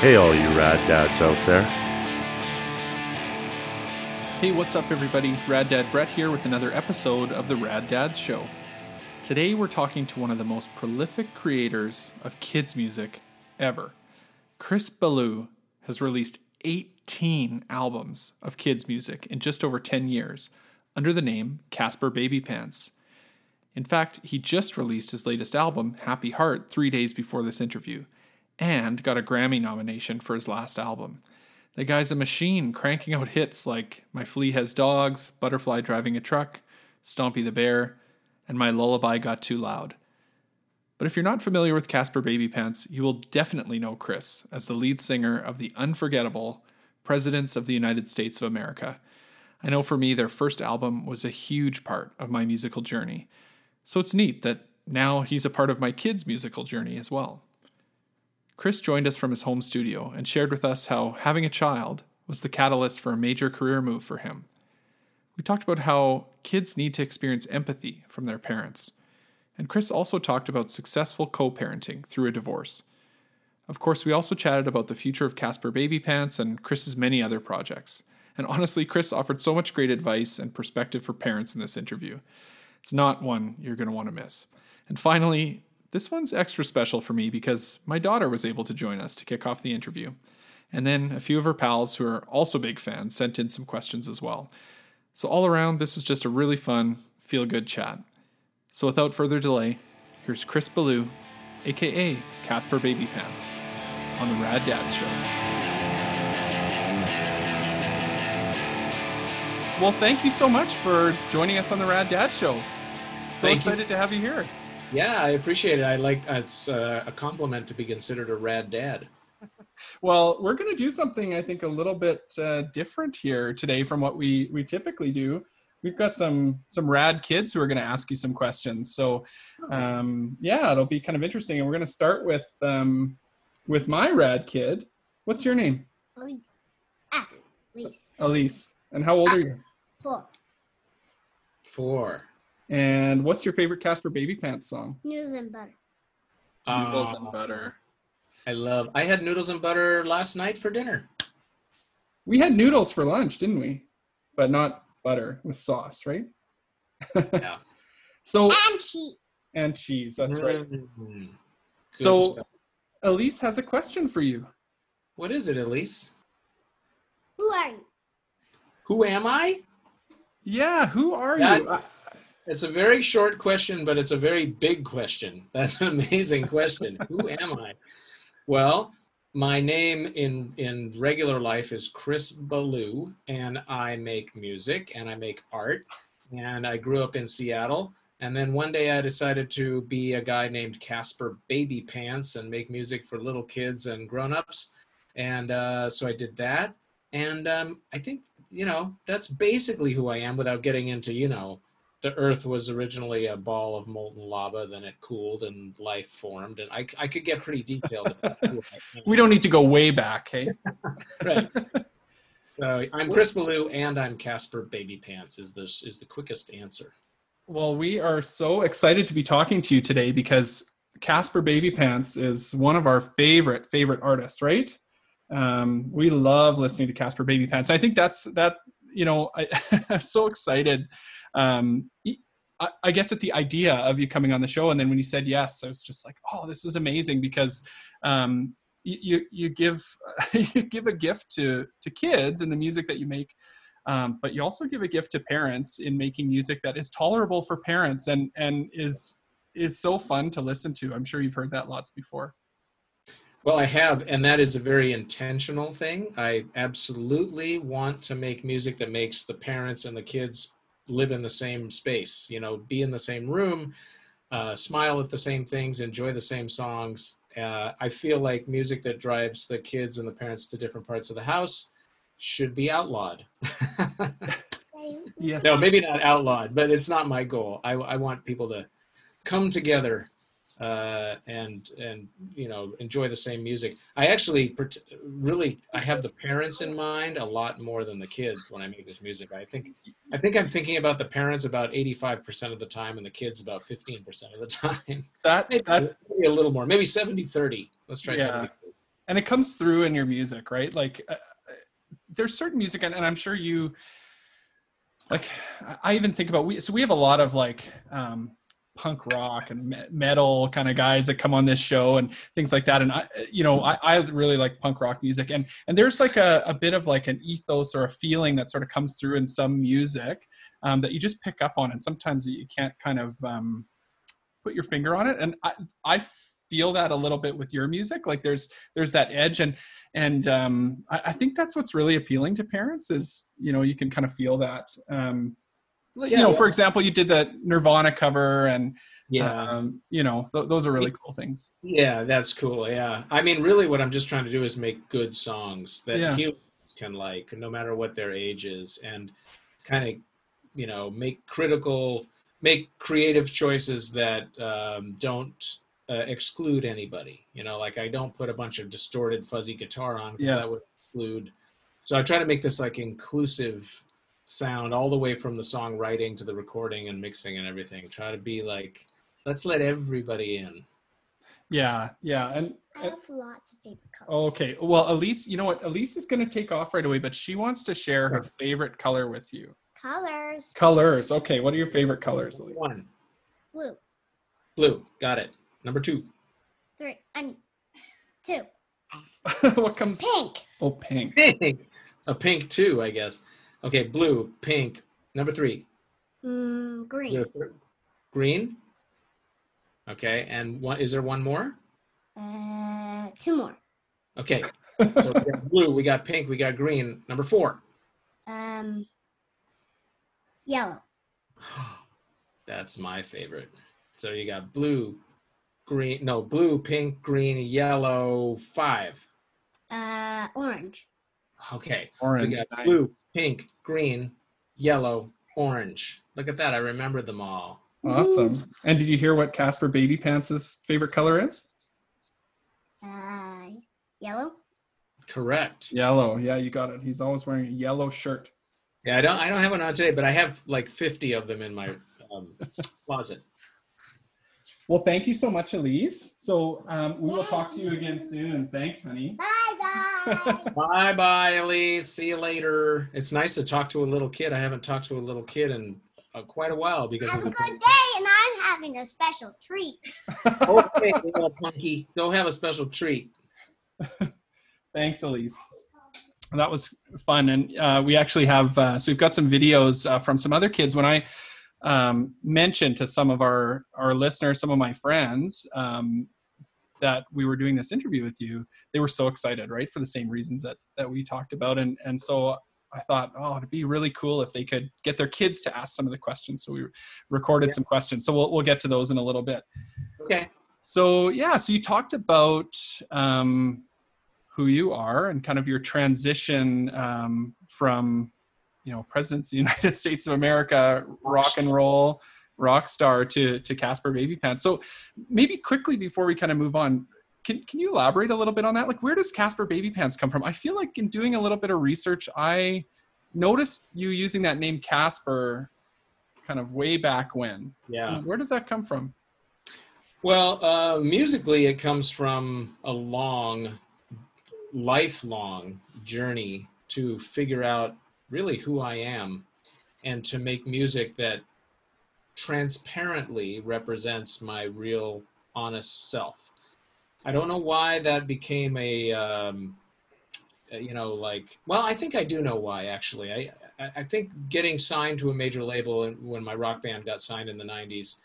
Hey, all you rad dads out there. Hey, what's up, everybody? Rad Dad Brett here with another episode of the Rad Dads Show. Today, we're talking to one of the most prolific creators of kids' music ever. Chris Ballew has released 18 albums of kids' music in just over 10 years under the name Caspar Babypants. In fact, he just released his latest album, Happy Heart, three days before this interview, and got a Grammy nomination for his last album. The guy's a machine, cranking out hits like My Flea Has Dogs, Butterfly Driving a Truck, Stompy the Bear, and My Lullaby Got Too Loud. But if you're not familiar with Caspar Babypants, you will definitely know Chris as the lead singer of the unforgettable Presidents of the United States of America. I know for me, their first album was a huge part of my musical journey. So it's neat that now he's a part of my kids' musical journey as well. Chris joined us from his home studio and shared with us how having a child was the catalyst for a major career move for him. We talked about how kids need to experience empathy from their parents. And Chris also talked about successful co parenting through a divorce. Of course, we also chatted about the future of Caspar Babypants and Chris's many other projects. And honestly, Chris offered so much great advice and perspective for parents in this interview. It's not one you're going to want to miss. And finally, this one's extra special for me because my daughter was able to join us to kick off the interview. And then a few of her pals who are also big fans sent in some questions as well. So, all around, this was just a really fun, feel good chat. So, without further delay, here's Chris Ballew, aka Caspar Babypants, on the Rad Dads Show. Well, thank you so much for joining us on the Rad Dad Show. So Thank you. excited to have you here. Yeah, I appreciate it. I like it's uh, a compliment to be considered a rad dad. Well, we're going to do something I think a little bit uh, different here today from what we we typically do. We've got some some rad kids who are going to ask you some questions. So, um, yeah, it'll be kind of interesting. And we're going to start with um, with my rad kid. What's your name? Elise. Ah, Elise. Elise. And how old are you? Four. Four. And what's your favorite Caspar Babypants song? Noodles and butter. Noodles and butter. I love. I had noodles and butter last night for dinner. We had noodles for lunch, didn't we? But not butter with sauce, right? Yeah. So And cheese. and cheese. That's right. Mm. Good So stuff. Elise has a question for you. what is it, Elise? Who are you? Who am I? Yeah, who are That- you? It's a very short question, but it's a very big question. That's an amazing question. Who am I? Well, my name in in regular life is Chris Ballew, and I make music and I make art. And I grew up in Seattle. And then one day I decided to be a guy named Casper Baby Pants and make music for little kids and grown-ups. And uh, so I did that. And um, I think, you know, that's basically who I am without getting into, you know, the earth was originally a ball of molten lava then it cooled and life formed and i, I could get pretty detailed about who I am. we don't need to go way back, hey? right so i'm chris Ballew and i'm caspar babypants is this is the quickest answer Well, we are so excited to be talking to you today because Caspar Babypants is one of our favorite favorite artists, right? Um, we love listening to Caspar Babypants. I think that's that. You know, I, I'm so excited. Um, I, I guess at the idea of you coming on the show, and then when you said yes, I was just like, oh, this is amazing because um, you you give you give a gift to to kids in the music that you make um, but you also give a gift to parents in making music that is tolerable for parents and and is is so fun to listen to. I'm sure you've heard that lots before. well i have and that is a very intentional thing i absolutely want to make music that makes the parents and the kids live in the same space you know be in the same room uh, smile at the same things enjoy the same songs. Uh, i feel like music that drives the kids and the parents to different parts of the house should be outlawed. Yes. no maybe not outlawed but it's not my goal. I, I want people to come together uh, and and you know enjoy the same music. I actually really I have the parents in mind a lot more than the kids when I make this music. I think I think I'm thinking about the parents about 85% of the time and the kids about 15% of the time. That maybe, that maybe a little more, maybe 70 30. Let's try Yeah. 70. and it comes through in your music, right? Like uh, there's certain music, and, and I'm sure you like. I even think about we. So we have a lot of like um, punk rock and me- metal kind of guys that come on this show and things like that. And I, you know, I, I really like punk rock music, and and there's like a, a bit of like an ethos or a feeling that sort of comes through in some music um, that you just pick up on, and sometimes you can't kind of um, put your finger on it. And I, I feel that a little bit with your music like there's there's that edge and and um I, I, think that's what's really appealing to parents is you know you can kind of feel that yeah, you know yeah. for example you did the nirvana cover and yeah um, you know th- those are really cool things yeah that's cool yeah i mean really what i'm just trying to do is make good songs that yeah. humans can like no matter what their age is and kind of you know make critical make creative choices that um, don't uh, exclude anybody. You know, like I don't put a bunch of distorted fuzzy guitar on because yeah. that would exclude. So I try to make this like inclusive sound all the way from the songwriting to the recording and mixing and everything. Try to be like, let's let everybody in. Yeah, yeah, and I have lots of favorite colors. Okay, well, Elise, you know what? Elise is going to take off right away, but she wants to share her favorite color with you. Colors. Colors. Okay, what are your favorite colors, Elise? One. Blue. Blue. Got it. Number two. Three. I mean, two. what comes? Pink. Oh, pink. Pink. A pink two, I guess. Okay, blue, pink. Number three. Mm, green. Green. Okay, and one is there one more? Uh, two more. Okay. so we got blue, we got pink, we got green. Number four. Um, yellow. That's my favorite. So you got blue, green, no, blue, pink, green, yellow, five. Uh, orange. Okay. Orange. We got nice. blue, pink, green, yellow, orange. Look at that. I remember them all. Awesome. And did you hear what Caspar Babypants' favorite color is? Uh, yellow. Correct. Yellow. Yeah, you got it. He's always wearing a yellow shirt. Yeah, I don't. I don't have one on today, but I have like fifty of them in my um, closet. Well, thank you so much, Elise. So um, we will talk to you again soon, and thanks, honey. Bye bye. bye bye, Elise. See you later. It's nice to talk to a little kid. I haven't talked to a little kid in uh, quite a while because have of a good day, and I'm having a special treat. okay, little punky, go have a special treat. thanks, Elise. That was fun, and uh, we actually have uh, so we've got some videos uh, from some other kids when I um, mentioned to some of our our listeners, some of my friends, um, that we were doing this interview with you. They were so excited, right, for the same reasons that that we talked about, and and so I thought, oh, it'd be really cool if they could get their kids to ask some of the questions. So we recorded yeah. some questions. So we'll we'll get to those in a little bit. Okay. So yeah, so you talked about um, who you are and kind of your transition um, from you know presidents of the united states of america rock and roll rock star to to caspar babypants. So maybe quickly before we kind of move on can, can you elaborate a little bit on that? Like where does caspar babypants come from? I feel like in doing a little bit of research i noticed you using that name caspar kind of way back when. Yeah. so where does that come from? Well uh, musically it comes from a long lifelong journey to figure out really who I am and to make music that transparently represents my real honest self. I don't know why that became a, um, you know, like, well, I think I do know why actually. I, I think getting signed to a major label when my rock band got signed in the 90s,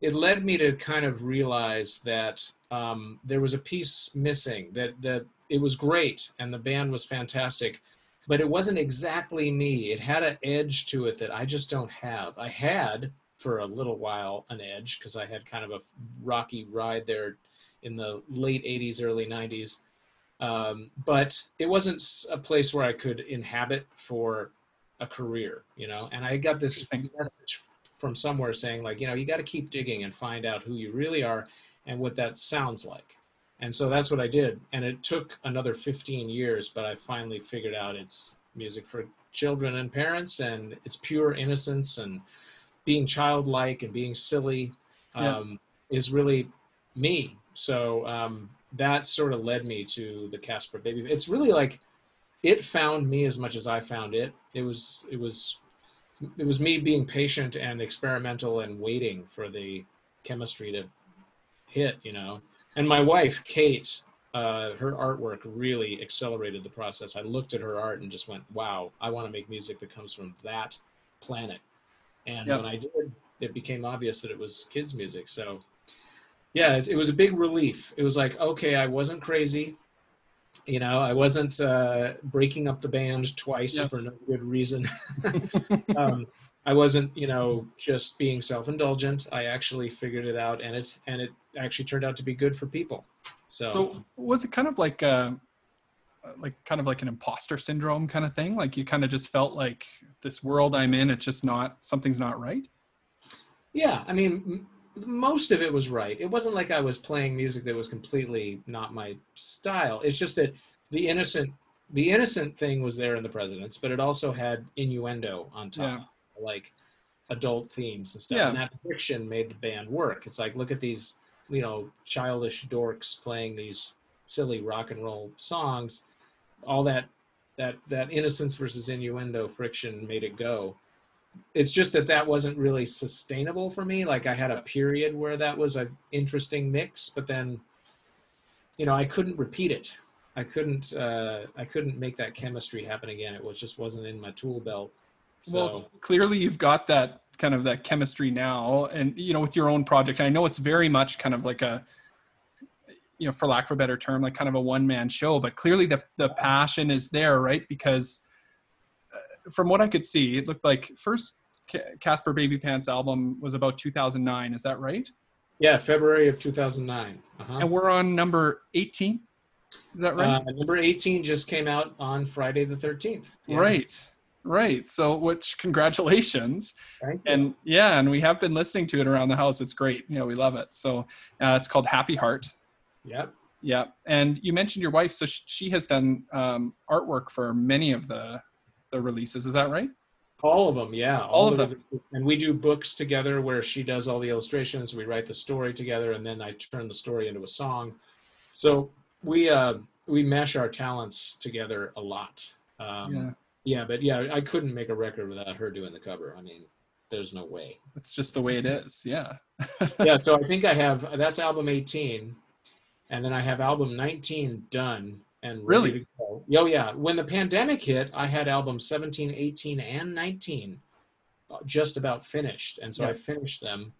it led me to kind of realize that um, there was a piece missing, that, that it was great and the band was fantastic, but it wasn't exactly me. It had an edge to it that I just don't have. I had for a little while an edge because I had kind of a rocky ride there in the late 80s, early 90s. Um, but it wasn't a place where I could inhabit for a career, you know. And I got this message from somewhere saying, like, you know, you got to keep digging and find out who you really are and what that sounds like. And so that's what I did. And it took another 15 years, but I finally figured out it's music for children and parents, and it's pure innocence and being childlike and being silly um, yeah. is really me. So um, that sort of led me to the Caspar Baby. It's really like it found me as much as I found it. It was it was it was me being patient and experimental and waiting for the chemistry to hit, you know. And my wife, Kate, uh, her artwork really accelerated the process. I looked at her art and just went, "Wow, I want to make music that comes from that planet." And Yep. when I did, it became obvious that it was kids' music. So, yeah, it, it was a big relief. It was like, okay, I wasn't crazy. You know, I wasn't uh, breaking up the band twice Yep. for no good reason. um, I wasn't, you know, just being self-indulgent. I actually figured it out, and it and it actually turned out to be good for people. So, So was it kind of like uh like kind of like an imposter syndrome kind of thing? Like you kind of just felt like this world I'm in, it's just not something's not right. yeah, I mean, m- most of it was right. It wasn't like I was playing music that was completely not my style. It's just that the innocent, the innocent thing was there in the presidents, but it also had innuendo on top, like adult themes and stuff. Yeah. And that friction made the band work. It's like, look at these, you know, childish dorks playing these silly rock and roll songs. All that, that, that innocence versus innuendo friction made it go it's just that that wasn't really sustainable for me like i had a period where that was an interesting mix but then you know i couldn't repeat it i couldn't uh i couldn't make that chemistry happen again it was just wasn't in my tool belt so Well, clearly you've got that kind of that chemistry now, and you know with your own project. I know it's very much kind of like a, you know, for lack of a better term, like kind of a one man show. But clearly the the passion is there, right? Because uh, from what I could see, it looked like first Caspar Babypants album was about 2009. Is that right? yeah february of 2009 uh-huh. And we're on number 18. Is that right? uh, number 18 just came out on friday the 13th Yeah. Right. Right. So, which congratulations. Thank you. And yeah, and we have been listening to it around the house. It's great. You know, we love it. So, uh, it's called Happy Heart. Yep Yeah. And you mentioned your wife. So, sh- she has done um, artwork for many of the the releases. Is that right? All of them, yeah. All of the- And we do books together where she does all the illustrations. We write the story together, and then I turn the story into a song. So we uh, we mesh our talents together a lot. Um, yeah. yeah, but yeah, I couldn't make a record without her doing the cover. I mean, there's no way. It's just the way it is. Yeah. yeah, so I think I have that's album 18, and then I have album 19 done and ready Really? to go. Oh yeah, when the pandemic hit, I had album 17, 18, and 19 uh, just about finished, and so Yeah. I finished them,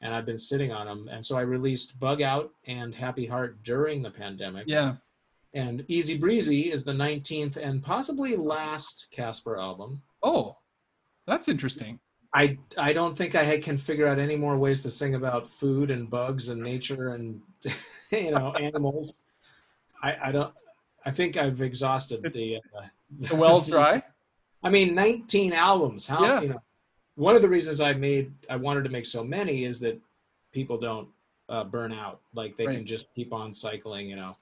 and I've been sitting on them, and so I released Bug Out and Happy Heart during the pandemic, Yeah. and Easy Breezy is the 19th and possibly last Caspar album. Oh, that's interesting. I I don't think I can figure out any more ways to sing about food and bugs and nature and you know animals. I I don't. I think I've exhausted the. Uh, The well's dry. I mean, 19 albums. How Yeah. you know? One of the reasons I made I wanted to make so many is that people don't uh, burn out. Like they Right. can just keep on cycling. You know.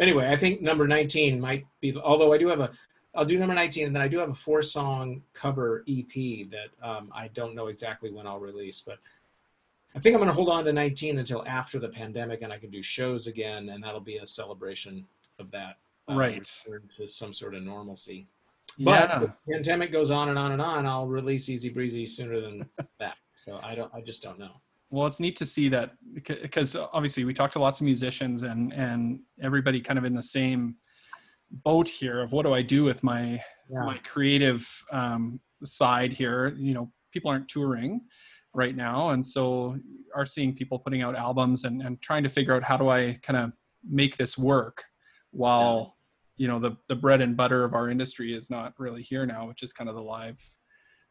Anyway, I think number 19 might be. Although I do have a. I'll do number 19, and then I do have a four-song cover EP that um, I don't know exactly when I'll release, but I think I'm going to hold on to 19 until after the pandemic, and I can do shows again, and that'll be a celebration of that. uh, Right. To some sort of normalcy. But yeah. if the pandemic goes on and on and on, I'll release Easy Breezy sooner than that. So I don't. I just don't know. Well, it's neat to see that because obviously we talked to lots of musicians and and everybody kind of in the same boat here of what do I do with my Yeah. my creative um, side here. You know, people aren't touring right now, and so are seeing people putting out albums and and trying to figure out how do I kind of make this work while you know the the bread and butter of our industry is not really here now, which is kind of the live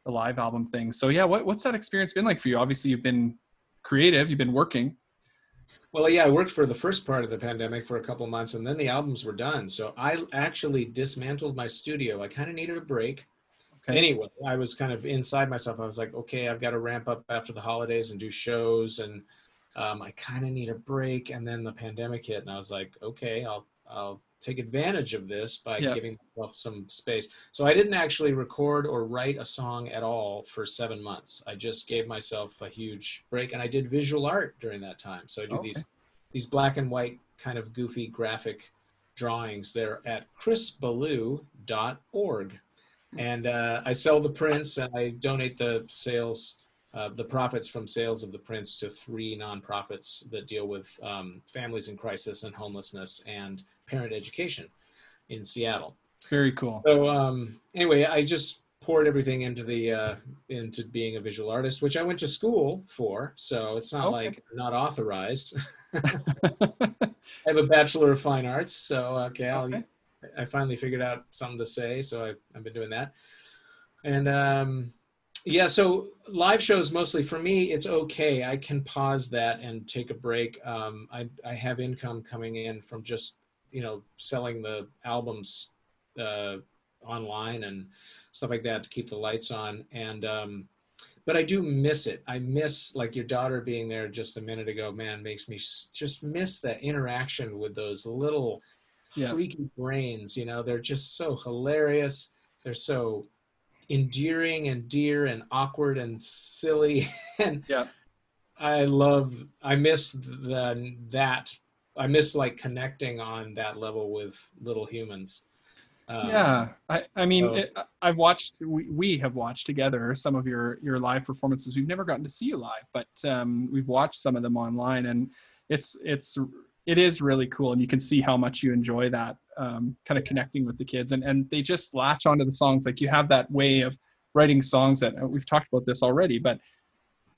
the live album thing. So yeah, what what's that experience been like for you? Obviously, you've been creative, you've been working. Well, yeah, I worked for the first part of the pandemic for a couple months, and then the albums were done. So I actually dismantled my studio. I kind of needed a break. Okay. Anyway, I was kind of inside myself. I was like, okay, I've got to ramp up after the holidays and do shows, and um, I kind of need a break. And then the pandemic hit, and I was like, okay, I'll I'll take advantage of this by Yeah. giving myself some space. So I didn't actually record or write a song at all for seven months. I just gave myself a huge break, and I did visual art during that time. So I do Okay. these these black and white kind of goofy graphic drawings. They're at chrisballew.org. And uh, I sell the prints and I donate the sales, uh, the profits from sales of the prints to three nonprofits that deal with um, families in crisis and homelessness and parent education in Seattle. Very cool. So um, anyway, I just poured everything into the uh, into being a visual artist, which I went to school for. So it's not Okay. like not authorized. I have a bachelor of fine arts, so okay, I'll, Okay. I finally figured out something to say, so I've, I've been doing that. And um, yeah, so live shows mostly for me, it's okay. I can pause that and take a break. Um, I I have income coming in from just you know selling the albums uh, online and stuff like that to keep the lights on. And um, but I do miss it. I miss like your daughter being there just a minute ago. Man, makes me just miss that interaction with those little Yeah. freaky brains. You know, they're just so hilarious. They're so endearing and dear and awkward and silly. and Yeah. I love. I miss the that. I miss like connecting on that level with little humans. Um, yeah, I, I mean, so- it, I've watched. We, we have watched together some of your your live performances. We've never gotten to see you live, but um, we've watched some of them online, and it's it's it is really cool, and you can see how much you enjoy that um, kind of connecting with the kids, and and they just latch onto the songs. Like you have that way of writing songs that uh, we've talked about this already, but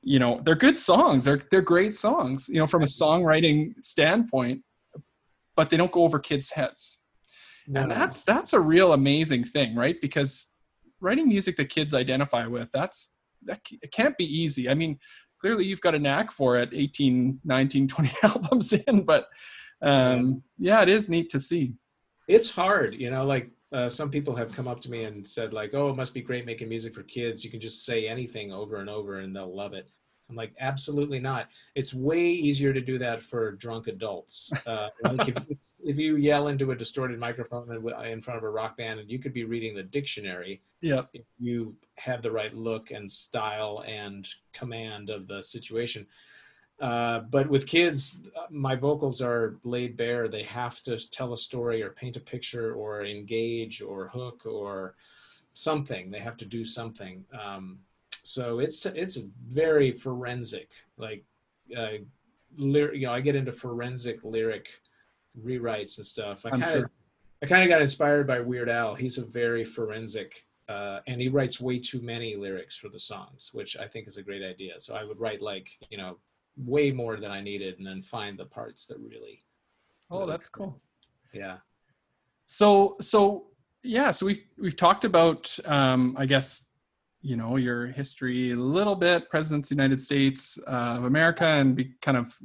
you know they're good songs. They're they're great songs. You know, from a songwriting standpoint, but they don't go over kids' heads. No, and that's that's a real amazing thing right? Because writing music that kids identify with that's that it can't be easy. I mean clearly you've got a knack for it 18 19 20 albums in but um yeah it is neat to see. It's hard you know like uh, some people have come up to me and said like oh it must be great making music for kids. You can just say anything over and over and they'll love it i'm like absolutely not it's way easier to do that for drunk adults uh, like if, if you yell into a distorted microphone in- in front of a rock band and you could be reading the dictionary yeah if you have the right look and style and command of the situation. Uh, but with kids, uh, my vocals are laid bare. They have to tell a story or paint a picture or engage or hook or something. They have to do something. Um, so it's it's very forensic. Like, uh, lyr- you know, I get into forensic lyric rewrites and stuff. I kind of sure. I kind of got inspired by Weird Al. He's a very forensic, uh, and he writes way too many lyrics for the songs, which I think is a great idea. So I would write like you know way more than I needed, and then find the parts that really, oh that's cool yeah, so so yeah so we've we've talked about um i guess you know your history a little bit presidents of the united states uh, of america and be kind of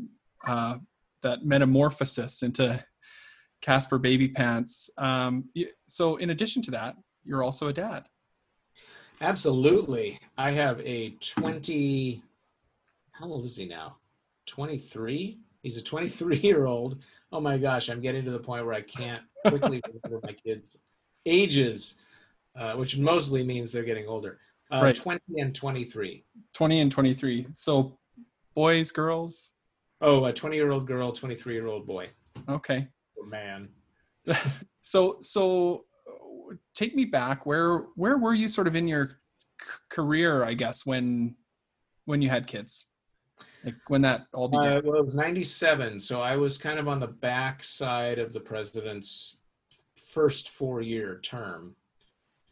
uh, that metamorphosis into caspar babypants um so in addition to that you're also a dad absolutely. I have a twenty. How old is he now? Twenty three. He's a twenty three year old. Oh my gosh, I'm getting to the point where I can't quickly remember my kids' ages, uh, which mostly means they're getting older. Uh, Right. Twenty and twenty three. 20 and 23 so boys girls Oh, a 20 year old girl, 23 year old boy. okay Oh, man. so so take me back where where were you sort of in your c- career i guess when when you had kids like when that all began Uh, well, it was 97. So I was kind of on the back side of the president's first four year term.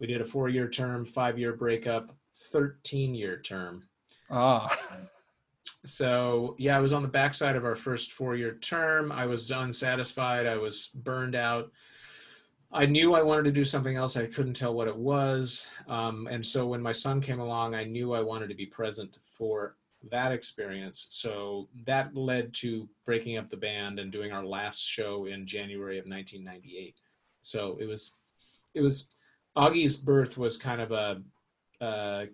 We did a four year term, five year breakup, 13 year term. ah So yeah, I was on the backside of our first four-year term. I was unsatisfied. I was burned out. I knew I wanted to do something else. I couldn't tell what it was. Um, and so when my son came along, I knew I wanted to be present for that experience. So that led to breaking up the band and doing our last show in January of 1998. So it was, it was Augie's birth was kind of a, a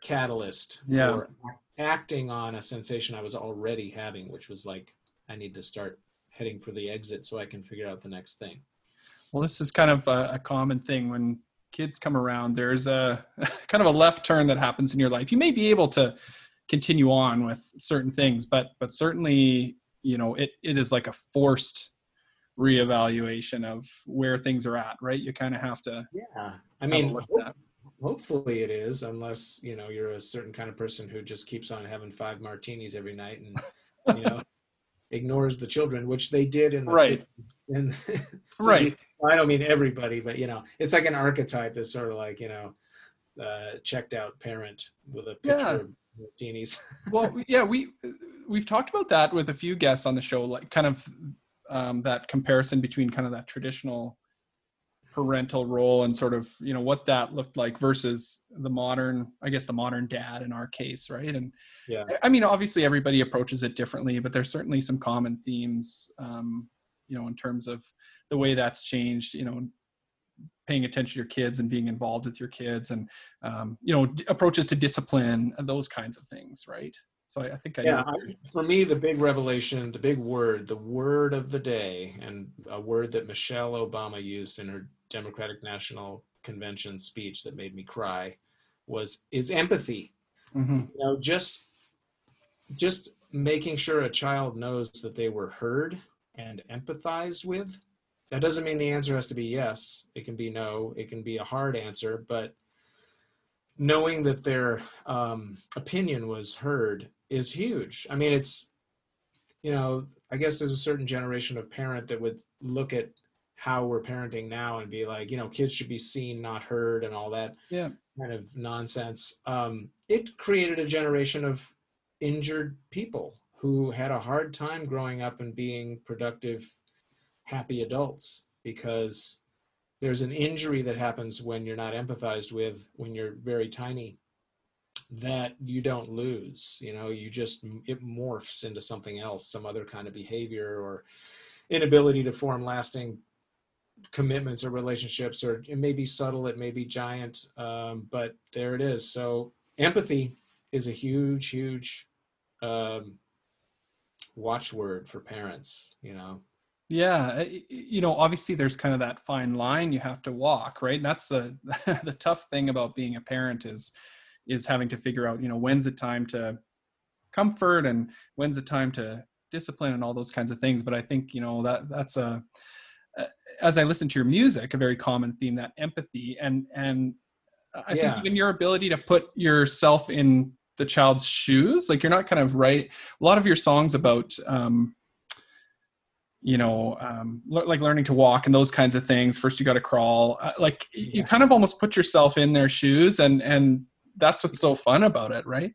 catalyst Yeah. for acting on a sensation I was already having, which was like, I need to start heading for the exit so I can figure out the next thing. well this is kind of a, a common thing when kids come around there's a kind of a left turn that happens in your life you may be able to continue on with certain things but but certainly you know it it is like a forced reevaluation of where things are at right you kind of have to Yeah. I mean, hope- hopefully it is, unless, you know, you're a certain kind of person who just keeps on having five martinis every night and, you know, ignores the children, which they did in the Right. 50s. And so Right. I don't mean everybody, but, you know, it's like an archetype that's sort of like, you know, uh, checked out parent with a picture Yeah. of martinis. well yeah we we've talked about that with a few guests on the show like kind of um, that comparison between kind of that traditional parental role and sort of you know what that looked like versus the modern i guess the modern dad in our case right and Yeah. i mean obviously everybody approaches it differently but there's certainly some common themes um, you know in terms of the way that's changed you know paying attention to your kids and being involved with your kids and um, you know d- approaches to discipline and those kinds of things right so i, I think i Yeah, I- for me, the big revelation, the big word, the word of the day, and a word that Michelle Obama used in her Democratic National Convention speech that made me cry was is empathy. Mhm. You know, just just making sure a child knows that they were heard and empathized with. That doesn't mean the answer has to be yes. It can be no. It can be a hard answer, but knowing that their um, opinion was heard is huge. I mean, it's, you know, I guess there's a certain generation of parent that would look at how we're parenting now and be like, you know, kids should be seen, not heard, and all that yeah kind of nonsense. Um, it created a generation of injured people who had a hard time growing up and being productive, happy adults because there's an injury that happens when you're not empathized with when you're very tiny that you don't lose you know you just it morphs into something else some other kind of behavior or inability to form lasting commitments or relationships or it may be subtle it may be giant um, but there it is. So empathy is a huge huge um, watchword for parents you know yeah you know obviously there's kind of that fine line you have to walk right and that's the the tough thing about being a parent is is having to figure out you know when's it time to comfort and when's it time to discipline and all those kinds of things but i think you know that that's a as i listen to your music a very common theme that empathy and and i Yeah. think even your ability to put yourself in the child's shoes like you're not kind of right a lot of your songs about um you know um le- like learning to walk and those kinds of things first you got to crawl uh, like y- you kind of almost put yourself in their shoes and and that's what's so fun about it right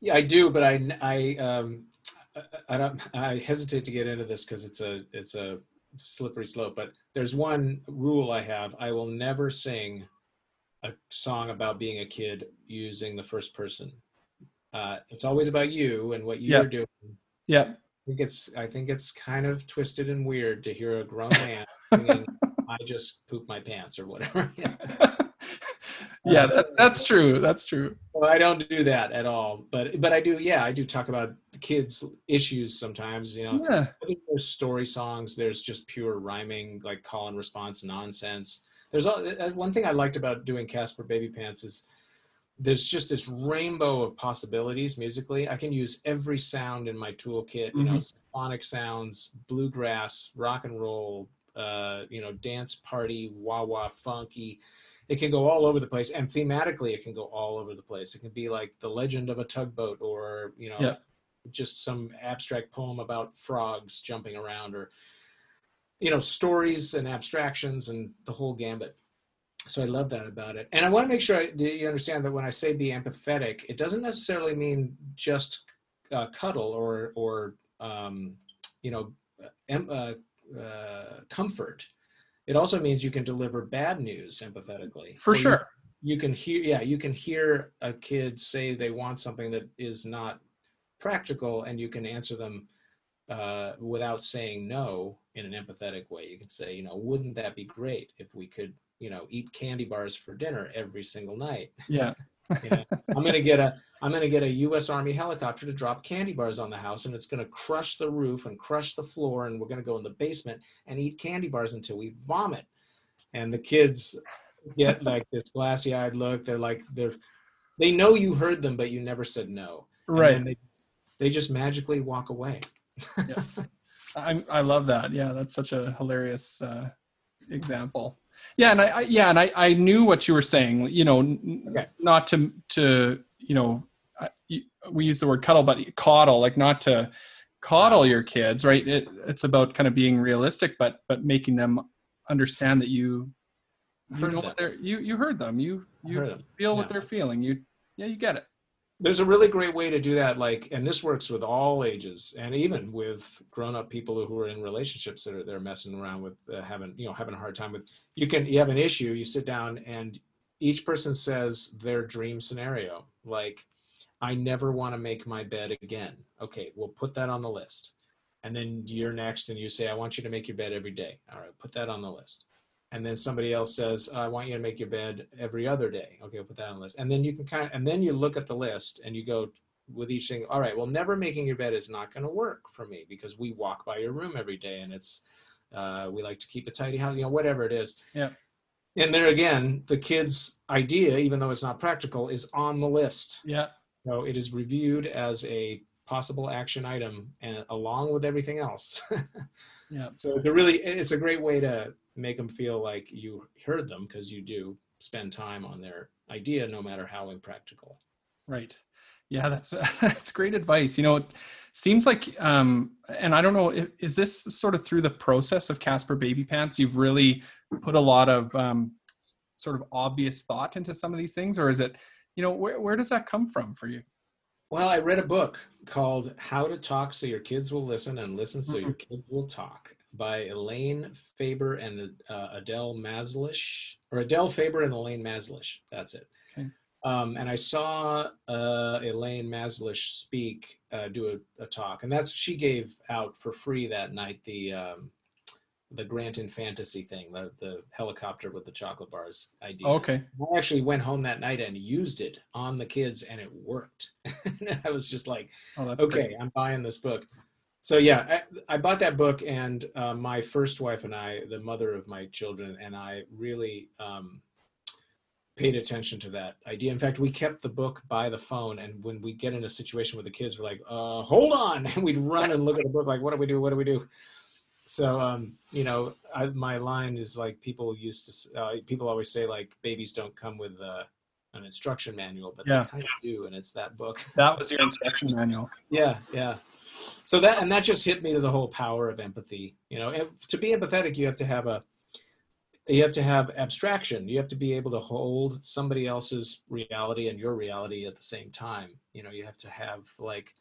Yeah, I do, but I I um I- don't I hesitate to get into this because it's a it's a slippery slope. But there's one rule I have: I will never sing a song about being a kid using the first person. Uh, it's always about you and what you're Yeah. doing. yeah think it's I think it's kind of twisted and weird to hear a grown man singing "I just poop my pants" or whatever. yeah that, that's true that's true Well, I don't do that at all, but but I do. Yeah, I do talk about the kids' issues sometimes. You know, yeah there's story songs. There's just pure rhyming, like call and response nonsense. There's all, one thing I liked about doing Caspar Babypants is there's just this rainbow of possibilities musically. I can use every sound in my toolkit. You know, symphonic sounds, bluegrass, rock and roll, uh, you know, dance party, wah wah, funky. It can go all over the place, and thematically, it can go all over the place. It can be like the legend of a tugboat, or you know, Yeah. just some abstract poem about frogs jumping around, or you know, stories and abstractions and the whole gambit. So I love that about it, and I want to make sure I, you understand that when I say be empathetic, it doesn't necessarily mean just uh, cuddle or or um, you know, em- uh, uh, comfort. It also means you can deliver bad news empathetically. for Or you- sure you can hear yeah you can hear a kid say they want something that is not practical and you can answer them uh, without saying no in an empathetic way you can say you know wouldn't that be great if we could you know eat candy bars for dinner every single night. Yeah. You know? i'm gonna get a i'm gonna get a u.s army helicopter to drop candy bars on the house and it's gonna crush the roof and crush the floor and we're gonna go in the basement and eat candy bars until we vomit. And the kids get like this glassy eyed look. They're like they're they know you heard them but you never said no. Right. they, they just magically walk away. I I love that. Yeah, that's such a hilarious uh, example. Yeah, and I, I yeah, and I I knew what you were saying. You know, n- Okay. not to to you know, I, we use the word cuddle, but coddle, like not to coddle your kids, right? It, it's about kind of being realistic, but but making them understand that you you Heard know them. what they're you you heard them. You you Heard them, feel what yeah. they're feeling. You yeah, you get it. There's a really great way to do that like and this works with all ages and even with grown-up people who are in relationships that are they're messing around with uh, having you know having a hard time with you can you have an issue you sit down and each person says their dream scenario like i never want to make my bed again. Okay we'll put that on the list. And then you're next and you say i want you to make your bed every day. All right put that on the list and then somebody else says i want you to make your bed every other day okay i'll put that on the list and then you can kind of and then you look at the list and you go with each thing all right well never making your bed is not going to work for me because we walk by your room every day and it's uh, we like to keep a tidy house you know whatever it is Yeah. and there again the kid's idea even though it's not practical is on the list Yeah. so it is reviewed as a possible action item and along with everything else Yeah. so it's a really it's a great way to make them feel like you heard them because you do spend time on their idea no matter how impractical Right. Yeah, that's that's great advice. You know, it seems like, um, and I don't know, is this sort of through the process of Caspar Babypants? You've really put a lot of um, sort of obvious thought into some of these things, or is it, you know, where where does that come from for you? well i read a book called how to talk so your kids will listen and listen so your kids will talk by elaine faber and uh, adele mazlish or adele faber and elaine mazlish that's it Okay. um, and I saw uh, Elaine Mazlish speak, uh, do a, a talk, and that's she gave out for free that night the um, the Grant in Fantasy thing, the the helicopter with the chocolate bars idea. Okay. I actually went home that night and used it on the kids, and it worked. I was just like, Oh, that's okay, great. I'm buying this book. So yeah, I, I bought that book, and uh, my first wife and I, the mother of my children, and I really um, paid attention to that idea. In fact, we kept the book by the phone, and when we get in a situation with the kids, we're like, uh, "Hold on!" And we'd run and look at the book, like, "What do we do? What do we do?" So, um, you know, I, my line is like people used to, uh, people always say like babies don't come with uh, an instruction manual, but Yeah. they kind of do, and it's that book. That was your instruction manual. Yeah, yeah. So that and that just hit me to the whole power of empathy. You know, to be empathetic, you have to have a you have to have abstraction. You have to be able to hold somebody else's reality and your reality at the same time. You know, you have to have like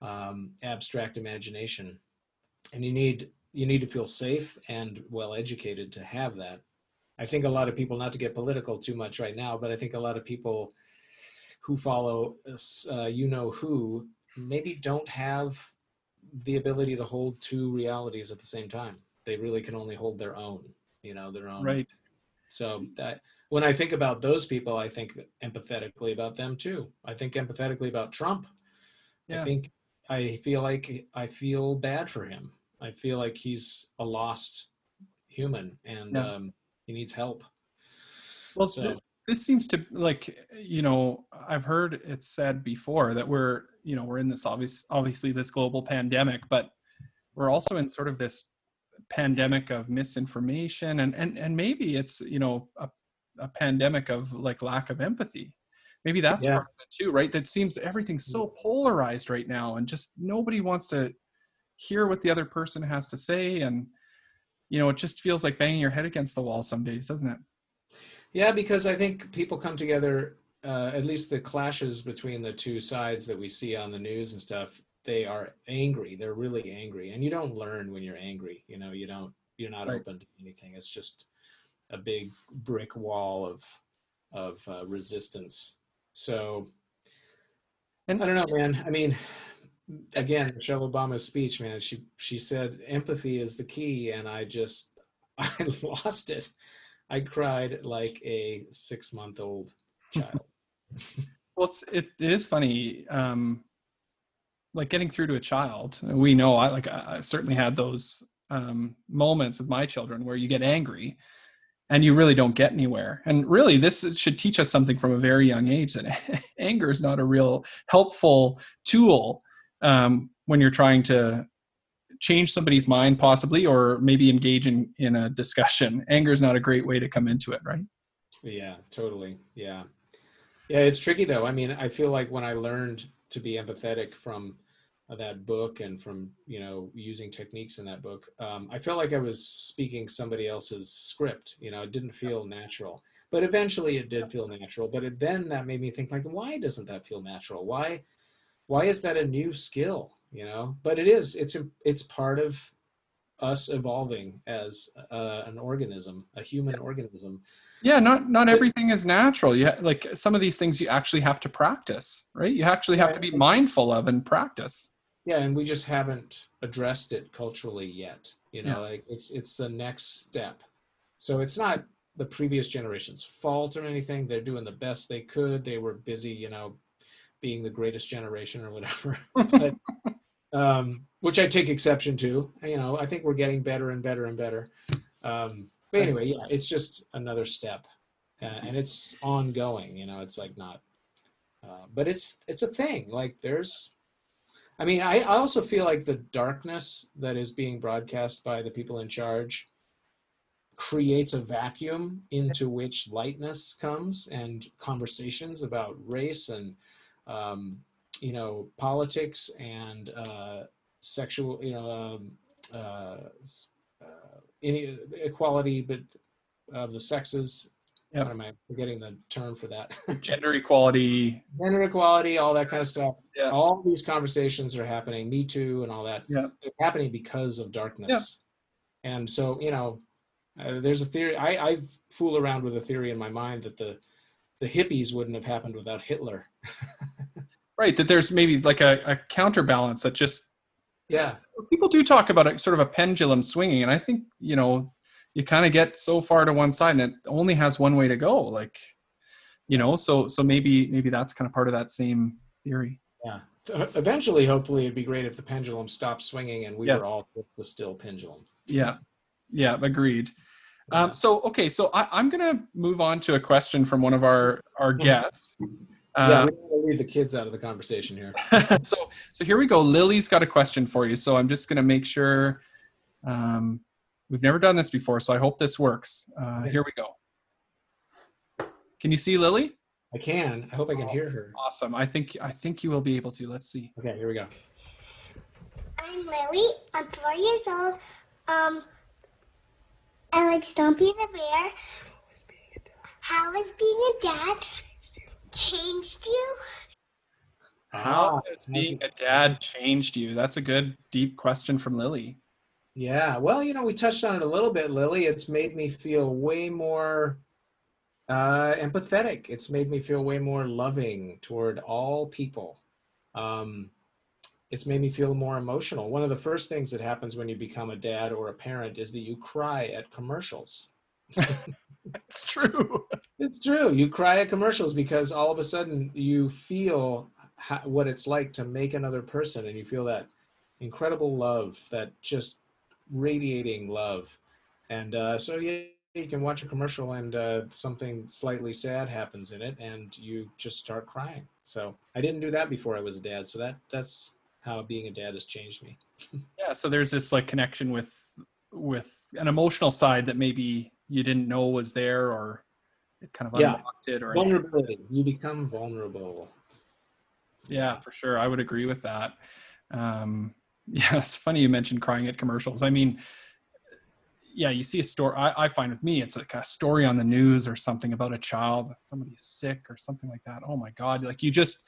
um, abstract imagination, and you need you need to feel safe and well educated to have that. I think a lot of people, not to get political too much right now, but I think a lot of people who follow uh, you know who maybe don't have the ability to hold two realities at the same time. They really can only hold their own, you know, their own. Right. So that when I think about those people, I think empathetically about them too. I think empathetically about Trump. Yeah. I think I feel like I feel bad for him. I feel like he's a lost human and Yeah. um, he needs help. Well, So- this seems to like you know I've heard it said before that we're you know we're in this obvious obviously this global pandemic, but we're also in sort of this pandemic of misinformation and and and maybe it's you know a, a pandemic of like lack of empathy. Maybe that's Yeah. part of it too, right? That seems everything's so mm. polarized right now, and just nobody wants to hear what the other person has to say, and you know it just feels like banging your head against the wall some days, doesn't it? Yeah, because I think people come together, uh, at least the clashes between the two sides that we see on the news and stuff, they are angry. They're really angry. And you don't learn when you're angry. You know, you don't, you're not Right. open to anything. It's just a big brick wall of, of uh, resistance. So And I don't know, man. I mean, again, Michelle Obama's speech, man, she, she said empathy is the key. And I just, I lost it. I cried like a six month old child. Well, it's it, it is funny. Um, like getting through to a child. We know I like I, I certainly had those um, moments with my children where you get angry, and you really don't get anywhere. And really, this should teach us something from a very young age that anger is not a real helpful tool um, when you're trying to change somebody's mind possibly or maybe engage in in a discussion anger is not a great way to come into it right Yeah, totally. Yeah. Yeah, it's tricky though. I mean, I feel like when I learned to be empathetic from that book and from, you know, using techniques in that book, um, I felt like I was speaking somebody else's script. You know, it didn't feel natural. But eventually it did feel natural. But it, then that made me think like, why doesn't that feel natural? Why why is that a new skill? You know, but it is. It's it's part of us evolving as uh, an organism, a human organism. yeah not not everything is natural. Ha- like some of these things you actually have to practice right? You actually have to be mindful of and practice. Yeah and we just haven't addressed it culturally yet you know? Yeah. like it's it's the next step. So it's not the previous generation's fault or anything. They're doing the best they could. They were busy you know being the greatest generation or whatever. But, um, which i take exception to you know i think we're getting better and better and better. Um, but anyway yeah it's just another step uh, and it's ongoing you know it's like not uh, but it's it's a thing like there's I mean, I, I also feel like the darkness that is being broadcast by the people in charge creates a vacuum into which lightness comes and conversations about race and, um, you know, politics and uh, sexual, you know, um, uh, uh, any equality, but of the sexes. Yep. What am I forgetting the term for that? gender equality Gender equality, all that kind of stuff Yeah. all these conversations are happening me too and all that Yeah. they're happening because of darkness Yeah. and so you know uh, there's a theory I, I fool around with a theory in my mind that the the hippies wouldn't have happened without hitler right that there's maybe like a, a counterbalance that just yeah. People do talk about it sort of a pendulum swinging and i think you know you kind of get so far to one side and it only has one way to go like you know so so maybe maybe that's kind of part of that same theory. Yeah. Eventually hopefully it'd be great if the pendulum stopped swinging and we Yes. were all the still pendulum. Yeah. Yeah agreed. Um, so okay so I, i'm gonna move on to a question from one of our our guests yeah Um, we don't want to leave the kids out of the conversation here. So so here we go. Lily's got a question for you so i'm just going to make sure um, we've never done this before so i hope this works. Uh, here we go. Can you see lily? I can. I hope i can hear her. awesome. I think i think you will be able to. Let's see. Okay here we go. I'm Lily. I'm four years old. Um, I like Stumpy the Bear. How has being a dad changed you? how Ah, has being a dad changed you that's a good deep question from lily Yeah, well, you know, we touched on it a little bit, Lily. It's made me feel way more uh, empathetic. It's made me feel way more loving toward all people. Um, it's made me feel more emotional. One of the first things that happens when you become a dad or a parent is that you cry at commercials. It's true It's true. You cry at commercials because all of a sudden you feel how, what it's like to make another person, and you feel that incredible love, that just radiating love. And uh, so yeah, you can watch a commercial and uh, something slightly sad happens in it, and you just start crying. So I didn't do that before I was a dad. So that that's how being a dad has changed me. yeah so there's this like connection with with an emotional side that maybe you didn't know was there or it kind of Yeah. unlocked it or Vulnerability. You become vulnerable. yeah for sure i would agree with that um yeah it's funny you mentioned crying at commercials i mean yeah you see a story I, I find with me it's like a story on the news or something about a child somebody's sick or something like that oh my god like you just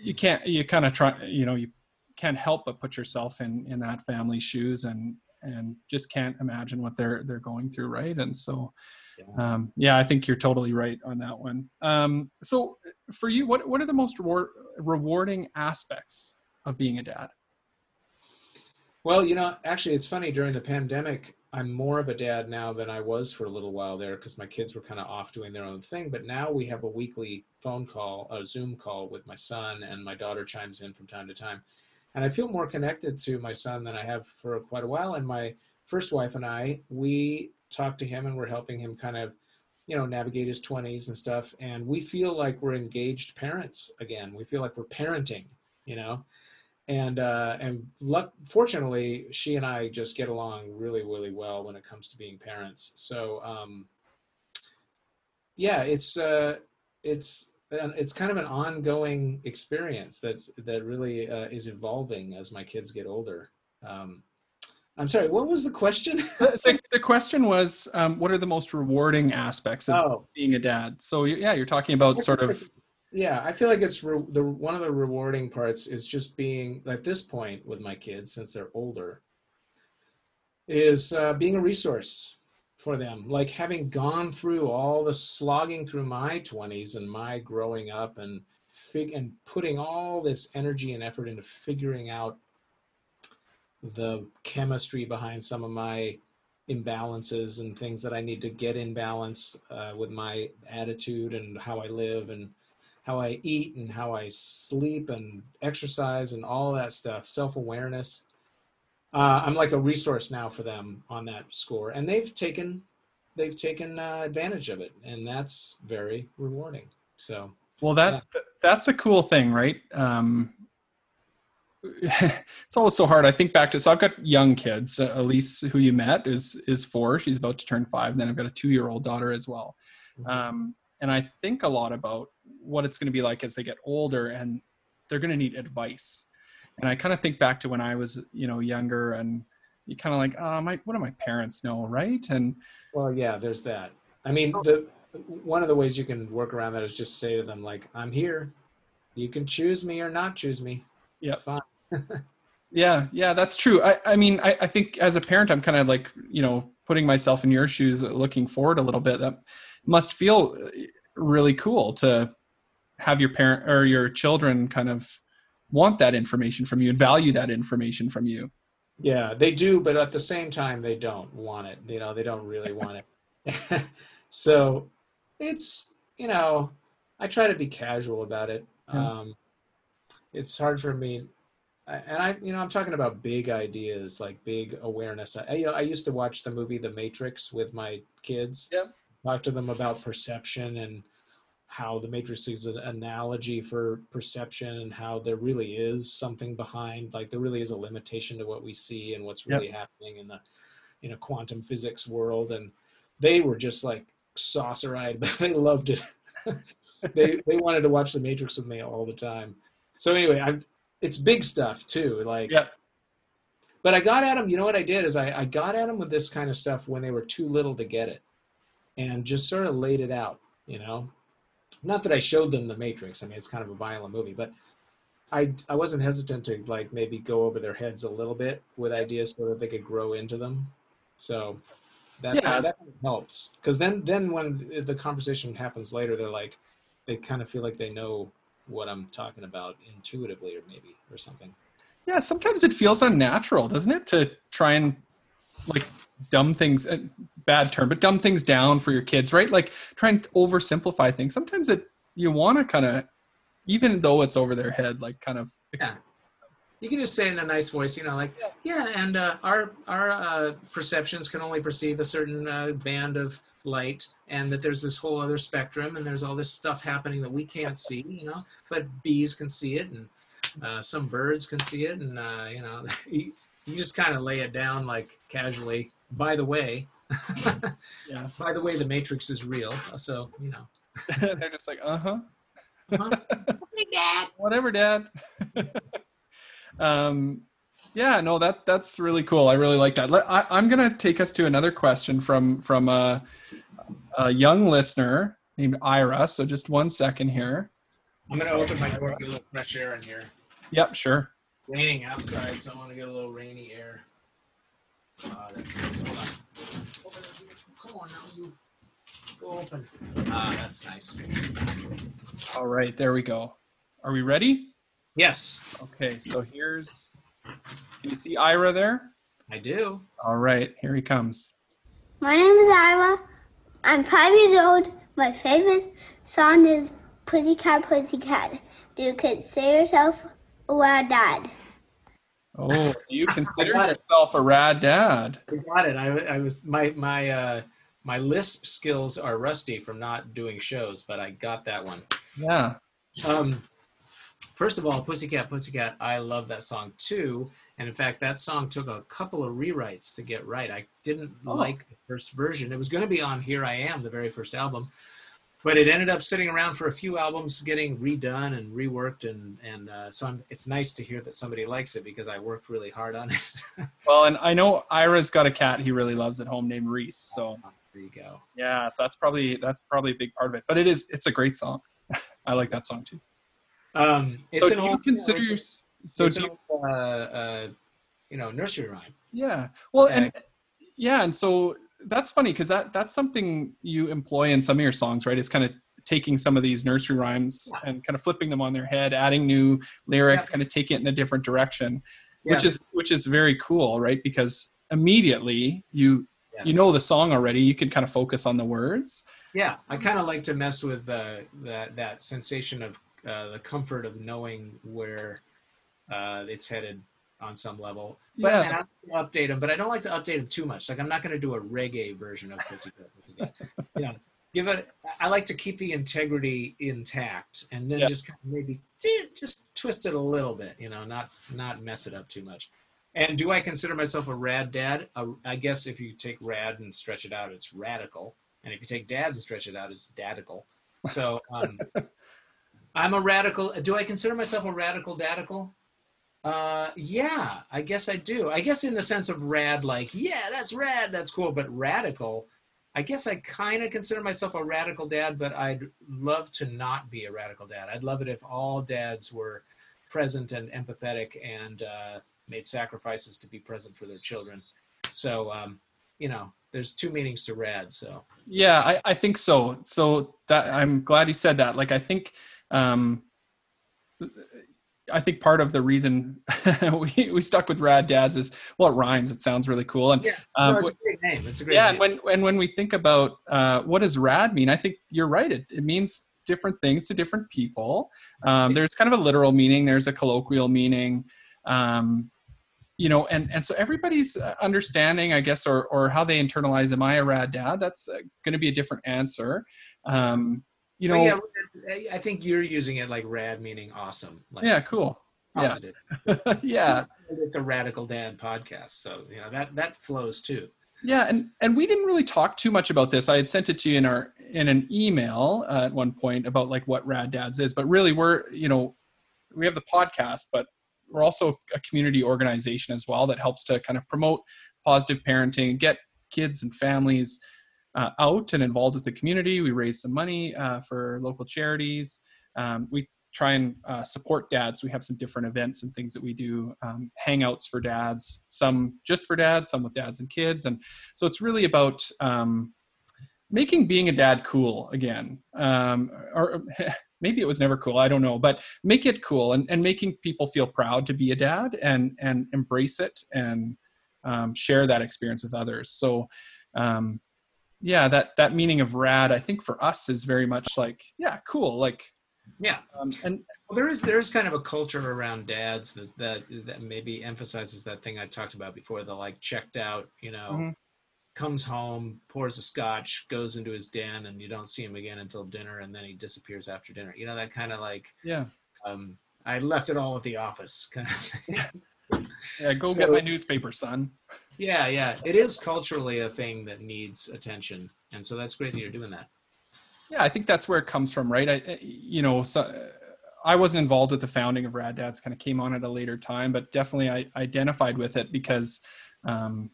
you can't you kind of try you know you can't help but put yourself in in that family's shoes and and just can't imagine what they're they're going through right and so Yeah. um, yeah i think you're totally right on that one um, so for you what what are the most reward, rewarding aspects of being a dad Well, you know, actually, it's funny. During the pandemic, I'm more of a dad now than I was for a little while there because my kids were kind of off doing their own thing. But now we have a weekly phone call, a Zoom call with my son, and my daughter chimes in from time to time. And I feel more connected to my son than I have for quite a while. And my first wife and I, we talk to him and we're helping him kind of, you know, navigate his 20s and stuff. And we feel like we're engaged parents again. We feel like we're parenting, you know and uh, and luck, fortunately, she and I just get along really, really well when it comes to being parents. So, um, yeah, it's uh, it's it's kind of an ongoing experience that that really uh, is evolving as my kids get older. Um, I'm sorry, what was the question? the, the, question was, um, what are the most rewarding aspects of Oh. being a dad? So yeah, you're talking about sort of yeah i feel like it's re- the one of the rewarding parts is just being at this point with my kids since they're older is uh, being a resource for them like having gone through all the slogging through my 20s and my growing up and fig- and putting all this energy and effort into figuring out the chemistry behind some of my imbalances and things that I need to get in balance uh, with my attitude and how I live and how I eat and how I sleep and exercise and all that stuff, self awareness. Uh, I'm like a resource now for them on that score, and they've taken they've taken uh, advantage of it, and that's very rewarding. So well that that's a cool thing, right? Um, it's always so hard. I think back to so I've got young kids. Uh, Elise, who you met, is is four. She's about to turn five. And Then I've got a two year old daughter as well. Um, and I think a lot about what it's going to be like as they get older, and they're going to need advice. And I kind of think back to when I was, you know, younger, and you kind of like, oh, my, what do my parents know, right? And Well, yeah, there's that. I mean, the one of the ways you can work around that is just say to them like, "I'm here. You can choose me or not choose me. Yep. It's fine." Yeah, yeah, that's true. I, I mean, I, I think as a parent, I'm kind of like, you know, putting myself in your shoes, uh, looking forward a little bit. That must feel uh, really cool to have your parent or your children kind of want that information from you and value that information from you. Yeah, they do, but at the same time, they don't want it. You know, they don't really want it. so it's you know, I try to be casual about it. Yeah. Um, it's hard for me, and I, you know, I'm talking about big ideas, like big awareness. I, you know, I used to watch the movie The Matrix with my kids. Yep. Talk to them about perception and how the Matrix is an analogy for perception and how there really is something behind, like there really is a limitation to what we see and what's Yep. really happening in the, you know, quantum physics world. And they were just like saucer-eyed, but they loved it. they they wanted to watch the Matrix with me all the time. So anyway, I it's big stuff too. Like, Yeah. but I got at them. You know what I did is I I got at them with this kind of stuff when they were too little to get it, and just sort of laid it out. You know, not that I showed them the Matrix. I mean, it's kind of a violent movie, but I I wasn't hesitant to like maybe go over their heads a little bit with ideas so that they could grow into them. So that Yeah. that helps because then then when the conversation happens later, they're like they kind of feel like they know what I'm talking about intuitively or maybe or something. Yeah, sometimes it feels unnatural, doesn't it, to try and like dumb things, uh, bad term, but dumb things down for your kids, right? Like try and oversimplify things. Sometimes it you want to kind of, even though it's over their head, like kind of. ex- Yeah. You can just say in a nice voice, you know, like, yeah, and uh, our our uh, perceptions can only perceive a certain uh, band of light, and that there's this whole other spectrum, and there's all this stuff happening that we can't see, you know, but bees can see it, and uh, some birds can see it, and uh, you know, you, you just kind of lay it down like casually. By the way, Yeah, by the way, the Matrix is real, so you know. they're just like, uh huh. Uh-huh. Dad. whatever dad um yeah no that that's really cool i really like that Let, I, i'm gonna take us to another question from from a, a young listener named ira so just one second here I'm gonna open my door get a little fresh air in here. yep sure raining outside, so I want to get a little rainy air. Uh, that's nice. Hold on. Open this. Come on now, you. Go open. Ah, that's nice. all right there we go are we ready Yes, okay so here's can you see ira there I do. all right here he comes My name is Ira. I'm five years old. My favorite song is Pussycat Pussycat. Do you consider yourself a rad dad? Oh you consider it. yourself a rad dad I got it. I, I was my my uh my lisp skills are rusty from not doing shows, but I got that one. yeah Um, first of all, Pussycat, Pussycat, I love that song too. And in fact, that song took a couple of rewrites to get right. I didn't Oh. like the first version. It was going to be on Here I Am, the very first album, but it ended up sitting around for a few albums, getting redone and reworked. And and uh, so I'm, it's nice to hear that somebody likes it because I worked really hard on it. Well, and I know Ira's got a cat he really loves at home named Reese. So there you go. yeah, so that's probably that's probably a big part of it. But it is it's a great song. I like that song too. Um, it's so an old, consider you know, your it's, so it's do an old, uh, uh, you know nursery rhyme. yeah well and yeah and so that's funny because that that's something you employ in some of your songs right is kind of taking some of these nursery rhymes Yeah. and kind of flipping them on their head adding new lyrics Yeah. kind of taking it in a different direction Yeah. which is which is very cool right because immediately you you know the song already you can kind of focus on the words Yeah, I kind of like to mess with uh, that that sensation of uh, the comfort of knowing where uh, it's headed on some level. But Yeah. and I like to update them, but I don't like to update them too much. Like I'm not going to do a reggae version of Pussycat. Pussycat. you know, give it. I like to keep the integrity intact, and then Yeah. just kind of maybe just twist it a little bit. You know, not not mess it up too much. And do I consider myself a rad dad? Uh, I guess if you take rad and stretch it out, it's radical. And if you take dad and stretch it out, it's dadical. So um, I'm a radical. Do I consider myself a radical dadical? Uh, yeah, I guess I do. I guess in the sense of rad, like, yeah, that's rad, that's cool. But radical, I guess I kind of consider myself a radical dad, but I'd love to not be a radical dad. I'd love it if all dads were present and empathetic and uh, made sacrifices to be present for their children. So, um, you know, there's two meanings to rad. So, Yeah, I, I think so. So that I'm glad you said that. Like I think um I think part of the reason we, we stuck with rad dads is well it rhymes, it sounds really cool. And yeah, um, no, it's a great name. It's a great yeah, name. and when and when we think about uh, what does rad mean, I think you're right. It it means different things to different people. Um, there's kind of a literal meaning. There's a colloquial meaning. Um, you know, and and so everybody's uh, understanding, I guess, or or how they internalize, "Am I a rad dad?" That's uh, going to be a different answer. Um, you know, yeah, I think you're using it like rad meaning awesome. Like yeah, cool. Yeah, positive. yeah. It's a radical dad podcast, so you know that that flows too. Yeah, and and we didn't really talk too much about this. I had sent it to you in our in an email uh, at one point about like what Rad Dads is, but really we're you know we have the podcast, but we're also a community organization as well that helps to kind of promote positive parenting, get kids and families uh, out and involved with the community. We raise some money uh, for local charities. Um, we try and uh, support dads. We have some different events and things that we do, um, hangouts for dads, some just for dads, some with dads and kids. And so it's really about um, making being a dad cool again. Um, or maybe it was never cool, I don't know, but make it cool and, and making people feel proud to be a dad and, and embrace it and um, share that experience with others. So, um, yeah, that, that meaning of rad, I think for us is very much like, yeah, cool. Like, Yeah, um, and well, there is there is kind of a culture around dads that that that maybe emphasizes that thing I talked about before. The like checked out, you know, Mhm. comes home, pours a scotch, goes into his den, and you don't see him again until dinner, and then he disappears after dinner. You know that kind of like yeah, um, I left it all at the office kind of thing. yeah, go So- get my newspaper, son. Yeah, yeah. It is culturally a thing that needs attention. And so that's great that you're doing that. Yeah, I think that's where it comes from, right? I, you know, so, I wasn't involved with the founding of Rad Dads; kind of came on at a later time, but definitely I identified with it because, um,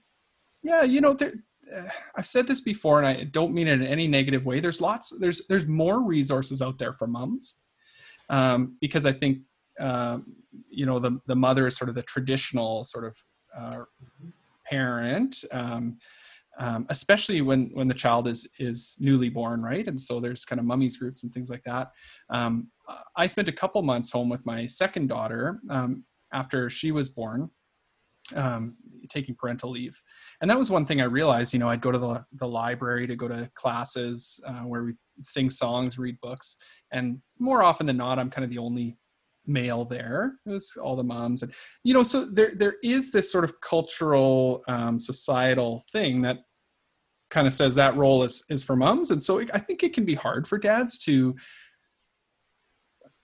yeah, you know, there, uh, I've said this before, and I don't mean it in any negative way. There's lots, there's there's more resources out there for moms, um, because I think, um, you know, the the mother is sort of the traditional sort of uh, parent. Um, um, especially when when the child is is newly born, right? And so there's kind of mummies groups and things like that. Um, I spent a couple months home with my second daughter um, after she was born, um, taking parental leave, and that was one thing I realized. You know, I'd go to the the library to go to classes uh, where we sing songs, read books, and more often than not, I'm kind of the only male there. It was all the moms, and you know, so there there is this sort of cultural, um, societal thing that kind of says that role is is for moms, and so I think it can be hard for dads to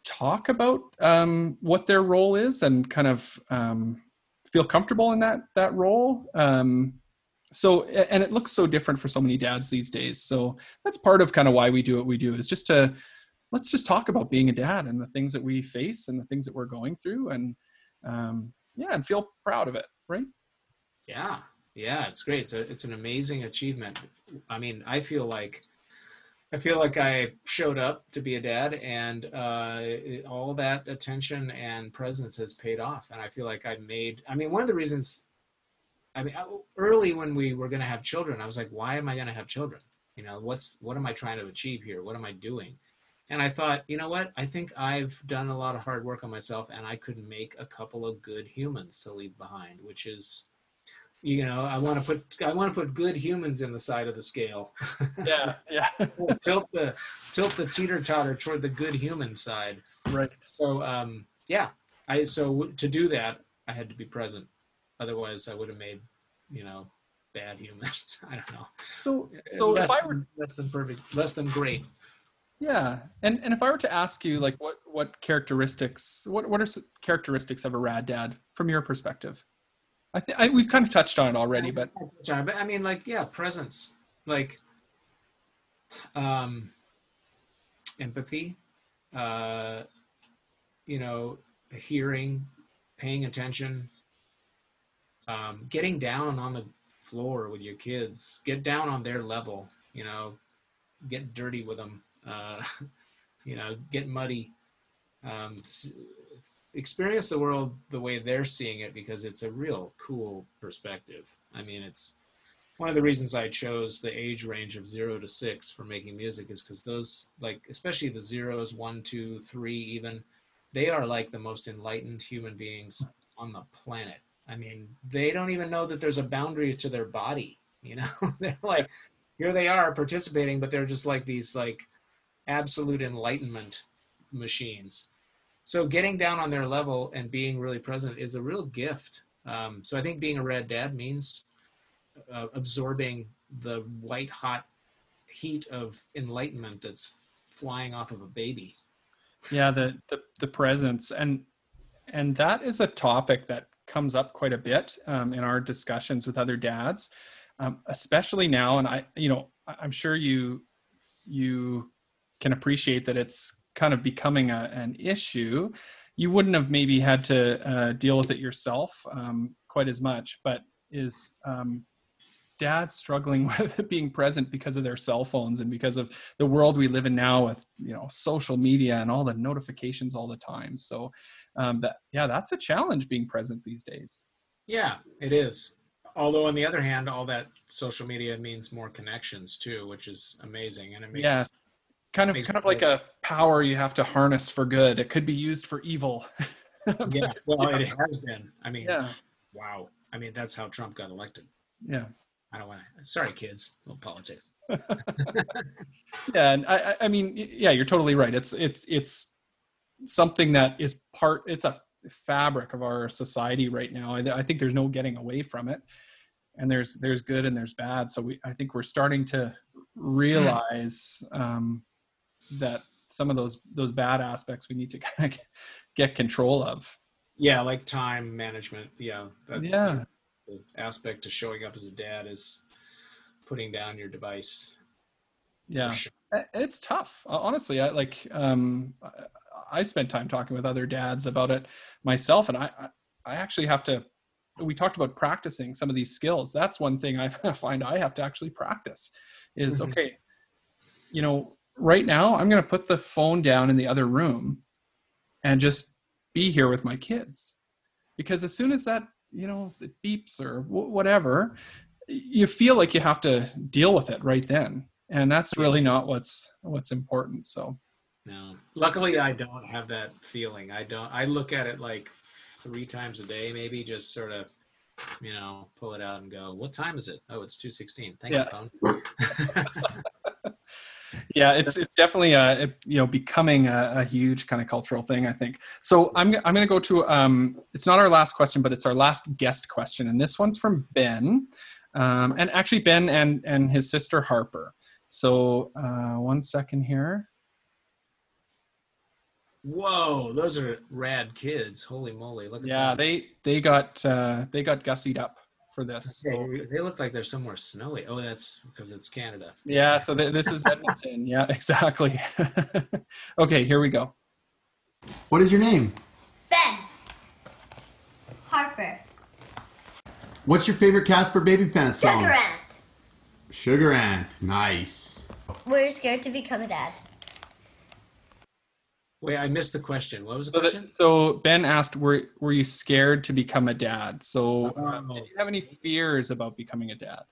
talk about um, what their role is and kind of um, feel comfortable in that that role. Um, so and it looks so different for so many dads these days. So that's part of kind of why we do what we do is just to let's just talk about being a dad and the things that we face and the things that we're going through and um, yeah and feel proud of it right? Yeah. Yeah it's great. It's, a, it's an amazing achievement. I mean i feel like i feel like i showed up to be a dad and uh, all that attention and presence has paid off. And i feel like i made i mean one of the reasons i mean early when we were going to have children i was like why am i going to have children? You know what's what am i trying to achieve here? What am i doing and I thought, you know what? I think I've done a lot of hard work on myself, and I could make a couple of good humans to leave behind, which is, you know, I want to put I want to put good humans in the side of the scale. Yeah, yeah. tilt the tilt the teeter totter toward the good human side. Right. So, um, yeah, I so to do that, I had to be present. Otherwise, I would have made, you know, bad humans. I don't know. So, so less, if I were less than perfect, less than great. Yeah, and and if I were to ask you, like, what what characteristics, what what are characteristics of a rad dad from your perspective? I think we've kind of touched on it already, but I mean, like, yeah, presence, like, um, empathy, uh, you know, hearing, paying attention, um, getting down on the floor with your kids, get down on their level, you know, get dirty with them uh, you know, get muddy. Um, experience the world the way they're seeing it because it's a real cool perspective. I mean, it's one of the reasons I chose the age range of zero to six for making music is because those, like, especially the zeros, one, two, three, even, they are like the most enlightened human beings on the planet. I mean, they don't even know that there's a boundary to their body. You know, they're like, here they are participating, but they're just like these, like, absolute enlightenment machines. So getting down on their level and being really present is a real gift. Um, so I think being a rad dad means uh, absorbing the white hot heat of enlightenment that's flying off of a baby. Yeah, the the, the presence and and that is a topic that comes up quite a bit um, in our discussions with other dads, um, especially now. And I, you know, I'm sure you you can appreciate that it's kind of becoming a, an issue. You wouldn't have maybe had to uh, deal with it yourself um, quite as much, but is um, dad struggling with being present because of their cell phones and because of the world we live in now with you know social media and all the notifications all the time? So um, that yeah that's a challenge being present these days. Yeah it is. Although on the other hand all that social media means more connections too which is amazing and it makes yeah kind of kind of like a power you have to harness for good. It could be used for evil. yeah, well, it has been. I mean, yeah. wow. I mean, that's how Trump got elected. Yeah. I don't want to. Sorry, kids. No politics. yeah, and I, I mean, yeah, you're totally right. It's it's it's something that is part. It's a fabric of our society right now. I, I think there's no getting away from it. And there's there's good and there's bad. So we I think we're starting to realize um, that some of those those bad aspects we need to kind of get control of. Yeah like time management. Yeah that's yeah. the aspect to showing up as a dad is putting down your device. Yeah. Sure. it's tough. Honestly i like um i spent time talking with other dads about it myself and i i actually have to we talked about practicing some of these skills. That's one thing i find i have to actually practice is mm-hmm. okay you know right now i'm going to put the phone down in the other room and just be here with my kids. Because as soon as that you know it beeps or w- whatever you feel like you have to deal with it right then. And that's really not what's what's important so. No. Luckily i don't have that feeling. I don't i look at it like three times a day maybe just sort of you know pull it out and go what time is it? Oh it's 216 thank yeah. you phone yeah, it's it's definitely a, you know becoming a, a, huge kind of cultural thing. I think. So I'm I'm going to go to um, it's not our last question, but it's our last guest question, and this one's from Ben, um, and actually Ben and and his sister Harper. So uh, one second here. Whoa, those are rad kids. Holy moly! Look at that. Yeah, them. they they got uh, they got gussied up for this. So, They, they look like they're somewhere snowy. Oh, that's because it's Canada. yeah, so th- this is Edmonton. yeah, exactly. okay, here we go. What is your name? Ben. Harper. What's your favorite Caspar Babypants song? Sugar Ant. Sugar Ant. Nice. We're scared to become a dad. Wait, I missed the question. What was the So, question? that, so Ben asked, "Were were you scared to become a dad?" So, Oh. did you have any fears about becoming a dad?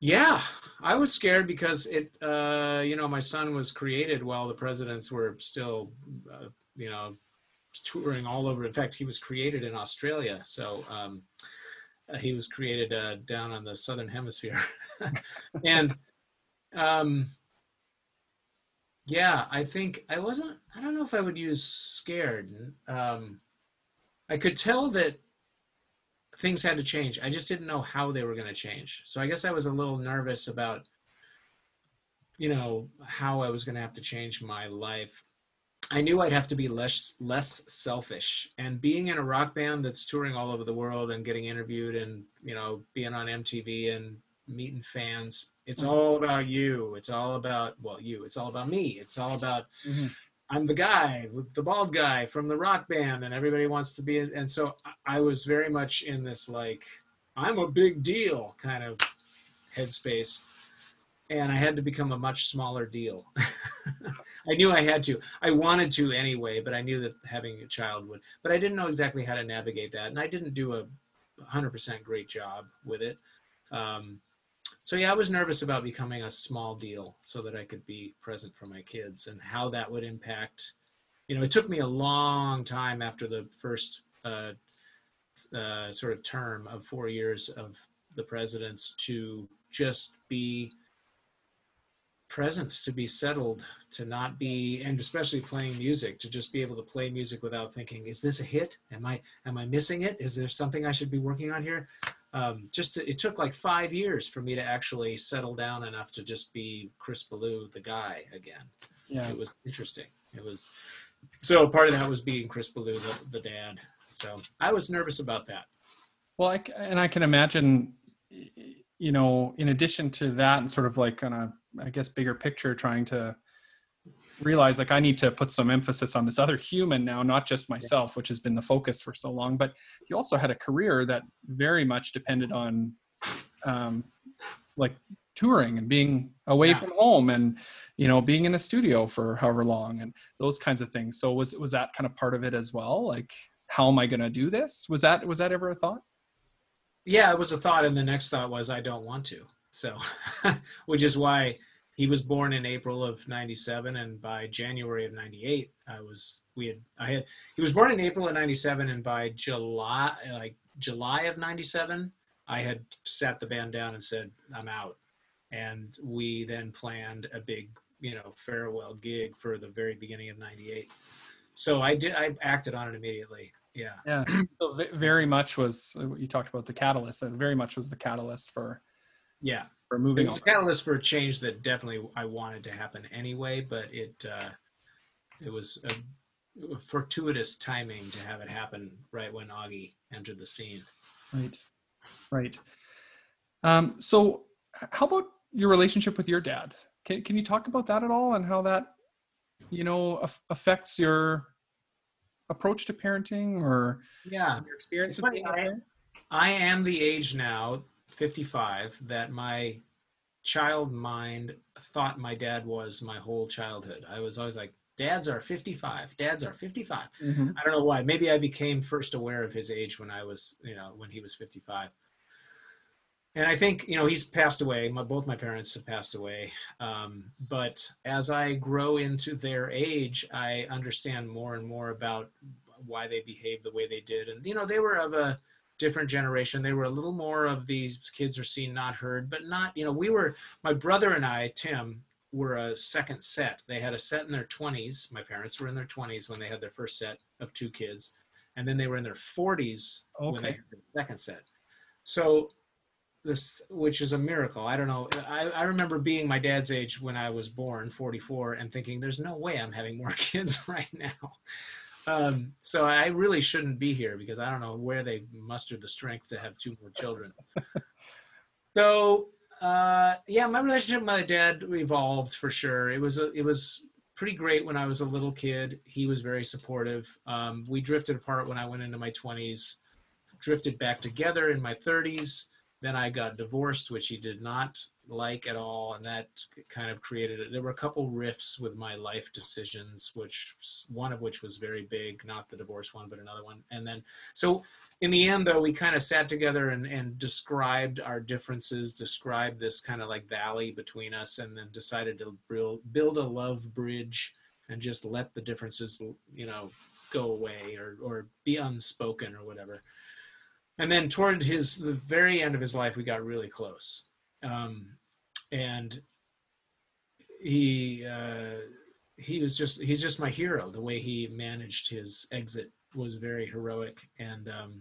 Yeah, I was scared because it, uh, you know, my son was created while the presidents were still, uh, you know, touring all over. In fact, he was created in Australia, so um, uh, he was created uh, down on the southern hemisphere, and um, yeah, I think I wasn't. I don't know if I would use scared. Um, I could tell that things had to change. I just didn't know how they were going to change. So I guess I was a little nervous about, you know, how I was going to have to change my life. I knew I'd have to be less less selfish. And being in a rock band that's touring all over the world and getting interviewed and you know being on MTV and meeting fans, it's all about you. It's all about well, you. It's all about me. It's all about I'm the guy with the bald guy from the rock band, and everybody wants to be. And so I- I was very much in this like, I'm a big deal kind of headspace, and I had to become a much smaller deal. I knew I had to. I wanted to anyway, but I knew that having a child would. But I didn't know exactly how to navigate that, and I didn't do a 100% great job with it. Um, so yeah, I was nervous about becoming a small deal so that I could be present for my kids and how that would impact. You know, it took me a long time after the first uh, uh, sort of term of four years of the presidents to just be present, to be settled, to not be, and especially playing music, to just be able to play music without thinking, is this a hit? Am I am I missing it? Is there something I should be working on here? Um, just to, it took like five years for me to actually settle down enough to just be Chris Ballew, the guy again. Yeah. It was interesting. It was so part of that was being Chris Ballew, the, the dad. So I was nervous about that. Well, I and I can imagine, you know, in addition to that, and sort of like on a, I guess, bigger picture, trying to realize like I need to put some emphasis on this other human now, not just myself, which has been the focus for so long. But you also had a career that very much depended on, um, like touring and being away Yeah. from home and you know being in a studio for however long and those kinds of things so was was that kind of part of it as well like how am i going to do this was that was that ever a thought Yeah, it was a thought, and the next thought was I don't want to. So, which is why he was born in April of '97, and by January of '98, I was we had I had he was born in April of '97, and by July like July of '97, I had sat the band down and said I'm out, and we then planned a big you know farewell gig for the very beginning of '98. So I did I acted on it immediately. Yeah. Yeah. So very much was uh, you talked about the catalyst, and very much was the catalyst for Yeah. It moving on. a catalyst for a change that definitely I wanted to happen anyway, but it uh, it was a fortuitous timing to have it happen right when Augie entered the scene. Right. Right. Um, so, how about your relationship with your dad? Can Can you talk about that at all, and how that, you know, aff- affects your approach to parenting or Yeah, your experience with funny, being a I-? I am the age now, 55, that my child mind thought my dad was my whole childhood. I was always like, dads are 55, dads are 55. Mhm. I don't know why. Maybe I became first aware of his age when I was, you know, when he was 55. And I think, you know, he's passed away. My, both my parents have passed away. Um, but as I grow into their age, I understand more and more about why they behaved the way they did. And, you know, they were of a different generation. They were a little more of these kids are seen, not heard, but not, you know, we were, my brother and I, Tim, were a second set. They had a set in their 20s. My parents were in their 20s when they had their first set of two kids. And then they were in their 40s when they had the second set. So this, which is a miracle. I don't know. I, I remember being my dad's age when I was born, 44, and thinking, "There's no way I'm having more kids right now." Um, so I really shouldn't be here because I don't know where they mustered the strength to have two more children. so uh, yeah, my relationship with my dad evolved for sure. It was a, it was pretty great when I was a little kid. He was very supportive. Um, we drifted apart when I went into my 20s, drifted back together in my 30s. Then I got divorced, which he did not like at all, and that kind of created it. There were a couple rifts with my life decisions, which one of which was very big, not the divorce one, but another one. And then, so in the end, though, we kind of sat together and, and described our differences, described this kind of like valley between us, and then decided to build, build a love bridge and just let the differences, you know, go away or, or be unspoken or whatever and then toward his the very end of his life, we got really close, um, and he uh, he was just he's just my hero. The way he managed his exit was very heroic and um,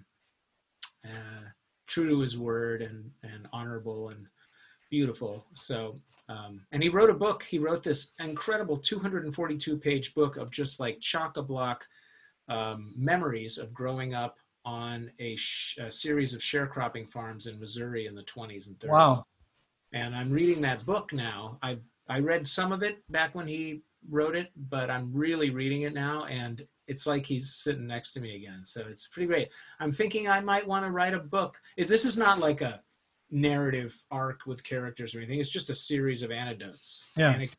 uh, true to his word and and honorable and beautiful. So. Um, and he wrote a book. He wrote this incredible 242 page book of just like chock a block um, memories of growing up on a, sh- a, series of sharecropping farms in Missouri in the 20s and 30s. Wow. And I'm reading that book now. I I read some of it back when he wrote it, but I'm really reading it now and it's like he's sitting next to me again. So it's pretty great. I'm thinking I might want to write a book. If this is not like a narrative arc with characters or anything, it's just a series of anecdotes. Yeah. Anecdotes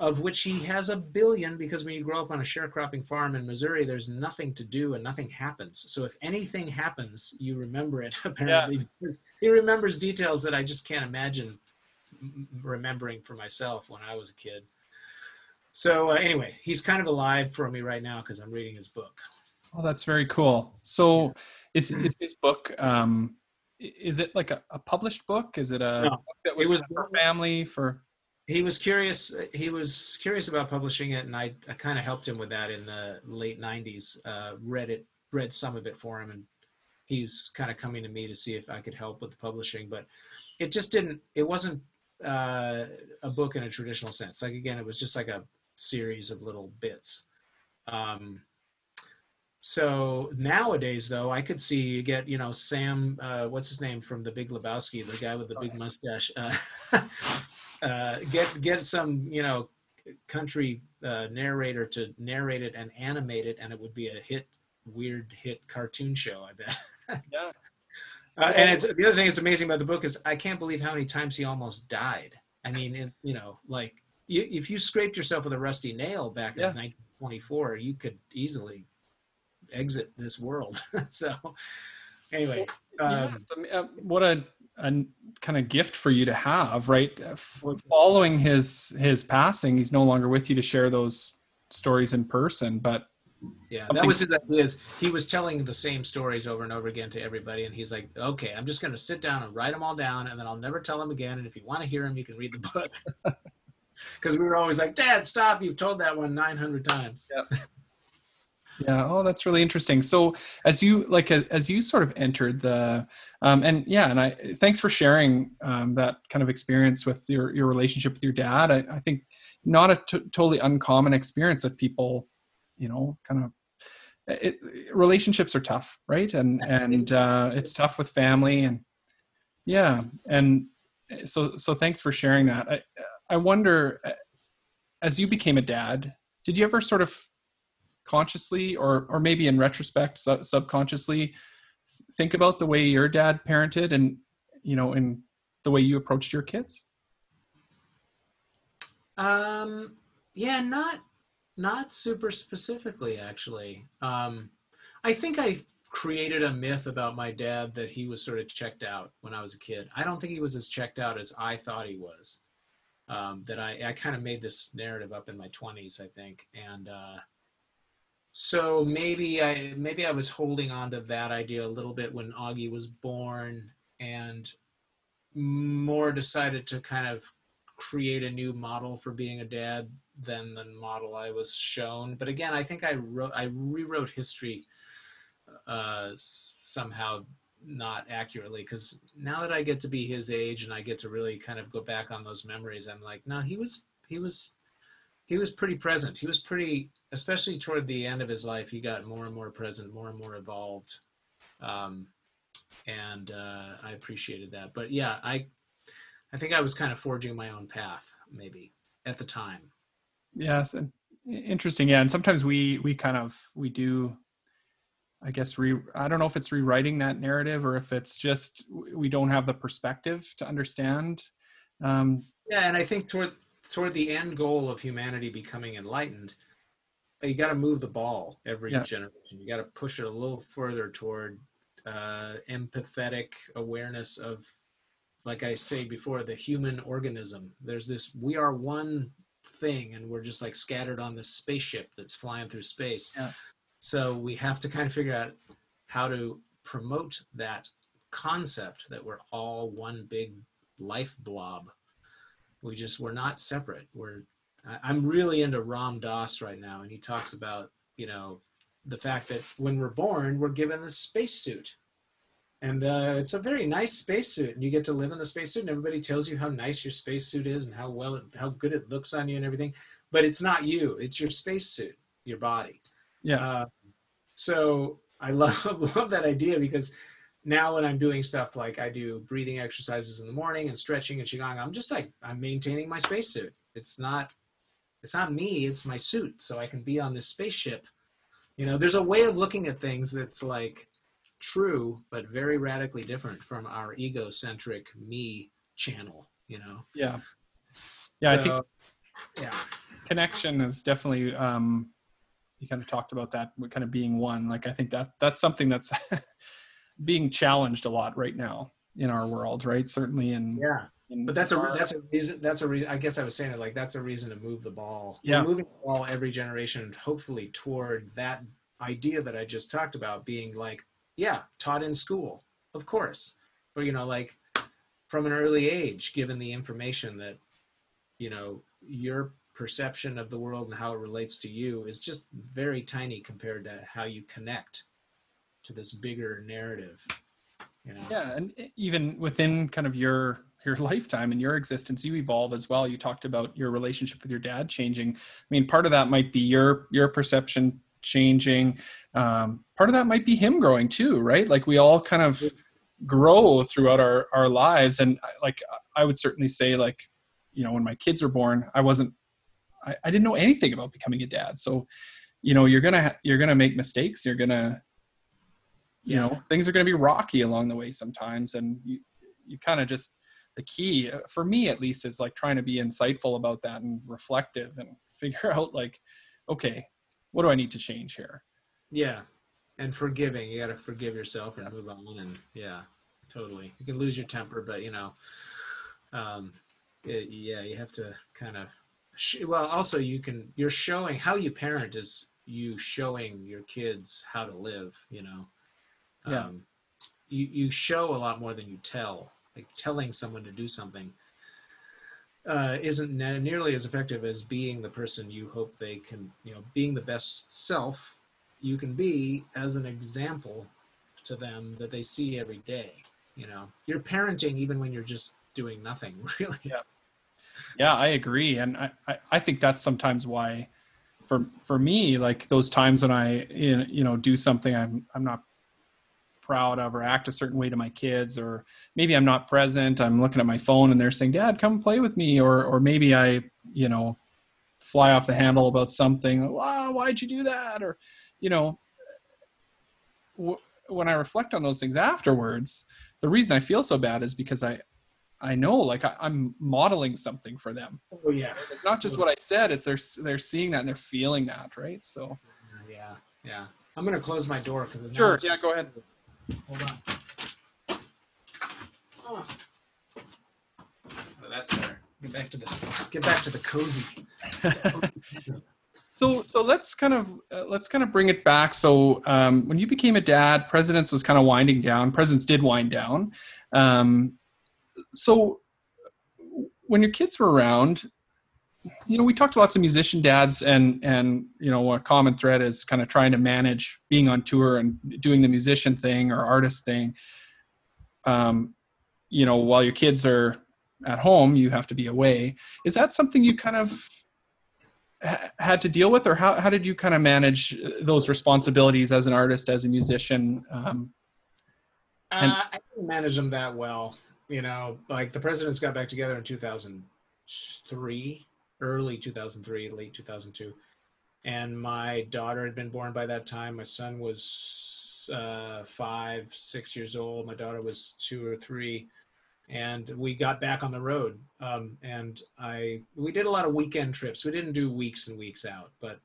of which he has a billion because when you grow up on a sharecropping farm in Missouri, there's nothing to do and nothing happens. So if anything happens, you remember it apparently. Yeah. Because he remembers details that I just can't imagine remembering for myself when I was a kid. So uh, anyway, he's kind of alive for me right now because I'm reading his book. Oh, that's very cool. So is, is his book, um, is it like a, a published book? Is it a no, book that was, it was for family for? He was curious he was curious about publishing it and i, I kind of helped him with that in the late 90s uh, read it read some of it for him and he was kind of coming to me to see if i could help with the publishing but it just didn't it wasn't uh, a book in a traditional sense. Like again it was just like a series of little bits. Um, so nowadays though i could see you get you know sam uh, what's his name from the big lebowski the guy with the big mustache uh, get get some you know country uh, narrator to narrate it and animate it, and it would be a hit, weird hit cartoon show. I bet. yeah. Uh, and it's the other thing that's amazing about the book is I can't believe how many times he almost died. I mean, it, you know, like you, if you scraped yourself with a rusty nail back yeah. in 1924, you could easily exit this world. so, anyway, um, yeah, uh, what a a kind of gift for you to have, right? Uh, mm-hmm. Following his his passing, he's no longer with you to share those stories in person, but yeah, something... that was his idea. He was telling the same stories over and over again to everybody, and he's like, "Okay, I'm just going to sit down and write them all down, and then I'll never tell them again. And if you want to hear them, you can read the book." Because we were always like, "Dad, stop! You've told that one 900 times." Yep. Yeah. Oh that's really interesting. So as you like as you sort of entered the um, and yeah and i thanks for sharing um, that kind of experience with your your relationship with your dad. I, I think not a t- totally uncommon experience that people you know kind of it, relationships are tough right? And and uh, it's tough with family and yeah. And so so thanks for sharing that. I i wonder as you became a dad did you ever sort of consciously or or maybe in retrospect su- subconsciously think about the way your dad parented and you know in the way you approached your kids? Um yeah not not super specifically actually. Um i think i created a myth about my dad that he was sort of checked out when i was a kid. I don't think he was as checked out as i thought he was. Um, that i i kind of made this narrative up in my 20s i think. And uh so maybe I maybe I was holding on to that idea a little bit when Augie was born, and more decided to kind of create a new model for being a dad than the model I was shown. But again, I think I wrote I rewrote history uh, somehow not accurately because now that I get to be his age and I get to really kind of go back on those memories, I'm like, no, he was he was he was pretty present. He was pretty, especially toward the end of his life, he got more and more present, more and more evolved, um, and uh, I appreciated that. But yeah, I I think I was kind of forging my own path, maybe at the time. Yes, and interesting. Yeah, and sometimes we we kind of we do I guess re I don't know if it's rewriting that narrative or if it's just we don't have the perspective to understand. Um, yeah, and I think toward toward the end goal of humanity becoming enlightened, you got to move the ball every Yeah. generation. You got to push it a little further toward uh, empathetic awareness of, like I say before, the human organism. There's this. We are one thing, and we're just like scattered on this spaceship that's flying through space. Yeah. So we have to kind of figure out how to promote that concept that we're all one big life blob. We just we're not separate. We're I'm really into Ram Dass right now, and he talks about you know the fact that when we're born, we're given this spacesuit, and uh, it's a very nice spacesuit, and you get to live in the spacesuit, and everybody tells you how nice your spacesuit is and how well it, how good it looks on you and everything, but it's not you. It's your spacesuit, your body. yeah, Uh, so I love love that idea because now when I'm doing stuff like I do breathing exercises in the morning and stretching and qigong, I'm just like I'm maintaining my spacesuit. It's not it's not me, it's my suit. So I can be on this spaceship. You know, there's a way of looking at things that's like true but very radically different from our egocentric me channel, you know. yeah, yeah. I think yeah. connection is definitely um you kind of talked about that with kind of being one like i think that that's something that's being challenged a lot right now in our world right certainly in, Yeah. in But that's a that's a reason that's a reason I guess I was saying it like that's a reason to move the ball. Yeah. We're moving the ball every generation, hopefully toward that idea that I just talked about being like, yeah, taught in school, of course. Or you know, like from an early age, given the information that, you know, your perception of the world and how it relates to you is just very tiny compared to how you connect to this bigger narrative. You know? yeah and even within kind of your your lifetime and your existence you evolve as well. You talked about your relationship with your dad changing. I mean part of that might be your your perception changing. Um, part of that might be him growing too right? Like we all kind of grow throughout our our lives. And like i would certainly say like you know when my kids were born i wasn't i, I didn't know anything about becoming a dad. So you know you're gonna you're gonna make mistakes. You're gonna you Yeah. know things are going to be rocky along the way sometimes and you you kind of just the key uh, for me at least is like trying to be insightful about that and reflective and figure out like okay what do i need to change here Yeah, and forgiving. You got to forgive yourself and move on. And yeah, totally. You can lose your temper, but you know, um, it, yeah, you have to kind of. Sh- well, also you can. You're showing how you parent is you showing your kids how to live. You know, Yeah. um, you you show a lot more than you tell. Like telling someone to do something. Uh, isn't ne- nearly as effective as being the person you hope they can, you know, being the best self you can be as an example to them that they see every day. You know, you're parenting even when you're just doing nothing, really. Yeah. yeah i agree and I, I i think that's sometimes why for for me like those times when i you you know do something i'm i'm not proud of or act a certain way to my kids or maybe i'm not present i'm looking at my phone and they're saying dad come play with me or or maybe i you know fly off the handle about something wow why'd you do that? or you know w- when i reflect on those things afterwards the reason i feel so bad is because i i know like I, i'm modeling something for them. Oh yeah, it's not just what i said it's they're they're seeing that and they're feeling that right? So yeah, yeah. I'm gonna close my door because sure yeah go ahead Hold on. Oh. Oh, that's better. Get back to the get back to the cozy. so so let's kind of uh, let's kind of bring it back so um, when you became a dad presidents was kind of winding down presidents did wind down um, so when your kids were around you know we talked to lots of musician dads and and you know a common thread is kind of trying to manage being on tour and doing the musician thing or artist thing um, you know, while your kids are at home, you have to be away. Is that something you kind of ha- had to deal with, or how how did you kind of manage those responsibilities as an artist, as a musician? Um, And- uh, I didn't manage them that well. You know, like the presidents got back together in 2003, early 2003, late 2002. And my daughter had been born by that time. My son was uh, five, six years old. My daughter was two or three. And we got back on the road. Um, and I, we did a lot of weekend trips. We didn't do weeks and weeks out. But,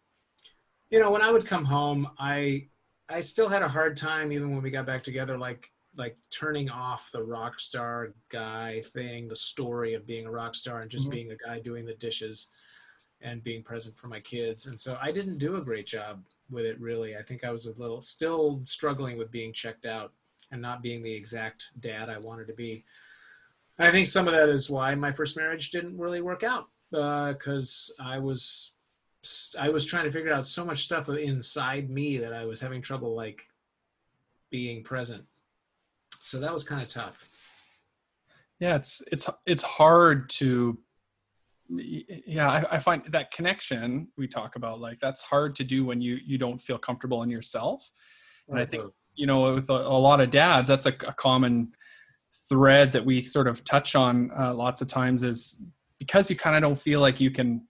you know, when I would come home, I, I still had a hard time, even when we got back together, like like turning off the rock star guy thing, the story of being a rock star and just Mhm. being a guy doing the dishes and being present for my kids. And so I didn't do a great job with it really. I think I was a little still struggling with being checked out and not being the exact dad I wanted to be. And I think some of that is why my first marriage didn't really work out because I was I was trying to figure out so much stuff inside me that I was having trouble like being present. So that was kind of tough. yeah, it's it's it's hard to. Yeah, I, I find that connection we talk about, like that's hard to do when you you don't feel comfortable in yourself. And I think you know with a, a lot of dads that's a, a common thread that we sort of touch on uh, lots of times is because you kind of don't feel like you can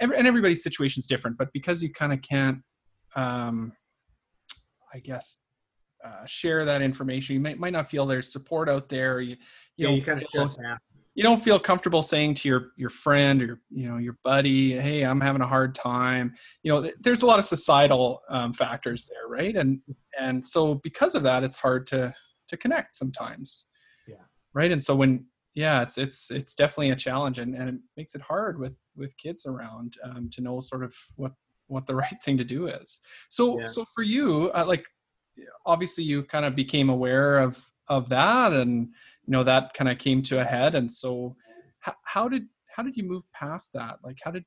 every, and everybody's situation is different but because you kind of can't um, i guess uh, share that information. You might, might not feel there's support out there. You, you, yeah, don't you kind feel- you don't feel comfortable saying to your your friend or you know your buddy hey i'm having a hard time. You know th- there's a lot of societal um, factors there right? And and so because of that it's hard to to connect sometimes. Yeah. right? And so when yeah it's it's it's definitely a challenge and, and it makes it hard with with kids around um, to know sort of what what the right thing to do is. So Yeah. so for you uh, like obviously you kind of became aware of of that and you know that kind of came to a head and so how, how did how did you move past that like how did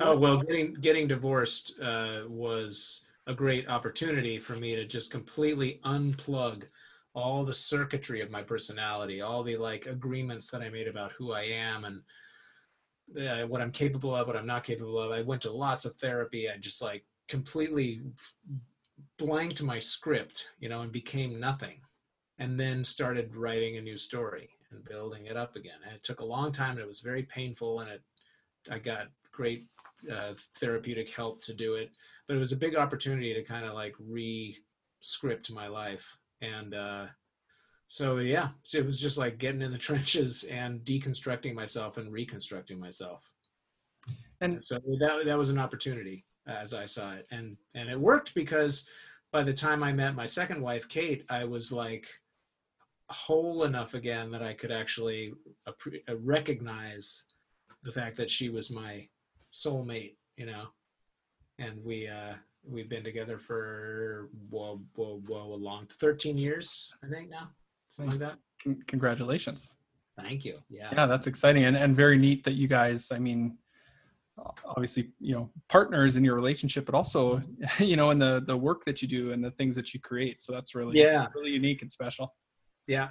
Oh well, getting getting divorced uh, was a great opportunity for me to just completely unplug all the circuitry of my personality, all the like agreements that I made about who I am and uh, what I'm capable of, what I'm not capable of. I went to lots of therapy. I just like completely blanked my script, you know, and became nothing, and then started writing a new story and building it up again. And it took a long time. And it was very painful, and it I got great uh, therapeutic help to do it, but it was a big opportunity to kind of like re-script my life. And uh, so, yeah, so it was just like getting in the trenches and deconstructing myself and reconstructing myself. And- And so that, that was an opportunity as I saw it. And, and it worked because by the time I met my second wife, Kate, I was like whole enough again that I could actually uh, recognize the fact that she was my soulmate, you know, and we uh, we've been together for whoa, whoa, whoa, a long thirteen years, I think now, something like that. congratulations Thank you. Yeah. yeah that's exciting and, and very neat that you guys i mean obviously you know partners in your relationship but also you know in the the work that you do and the things that you create so that's really Yeah. really unique and special Yeah,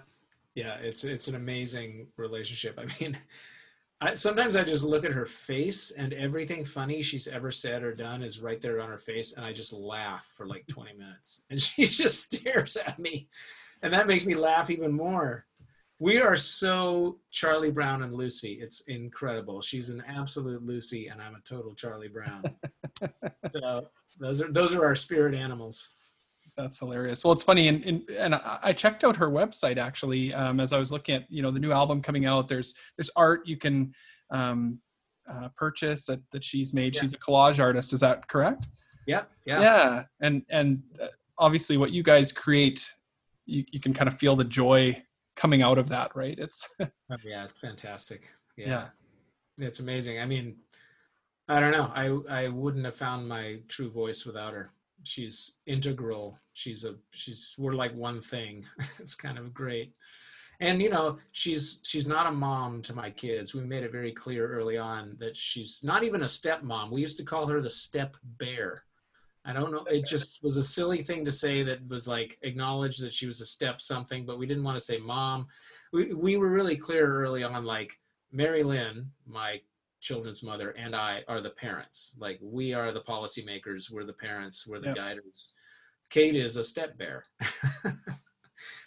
yeah, it's it's an amazing relationship. I mean, I, sometimes I just look at her face, and everything funny she's ever said or done is right there on her face, and I just laugh for like twenty minutes, and she just stares at me, and that makes me laugh even more. We are so Charlie Brown and Lucy. It's incredible. She's an absolute Lucy, and I'm a total Charlie Brown. so those are those are our spirit animals. That's hilarious. Well, it's funny, and and, and I checked out her website actually um, as I was looking at you know the new album coming out. There's there's art you can um, uh, purchase that that she's made. Yeah. She's a collage artist. Is that correct? Yeah, yeah. Yeah, and and uh, obviously what you guys create, you you can kind of feel the joy coming out of that, right? It's Oh, yeah, it's fantastic. Yeah. Yeah. It's amazing. I mean, I don't know. I I wouldn't have found my true voice without her. She's integral. She's a she's we're like one thing. it's kind of great. And you know, she's she's not a mom to my kids. We made it very clear early on that she's not even a stepmom. We used to call her the step bear. I don't know. It just was a silly thing to say that was like acknowledge that she was a step something, but we didn't want to say mom. We we were really clear early on, like Mary Lynn, my children's mother, and I are the parents. Like we are the policymakers, we're the parents, we're the guiders. Kate is a step bear.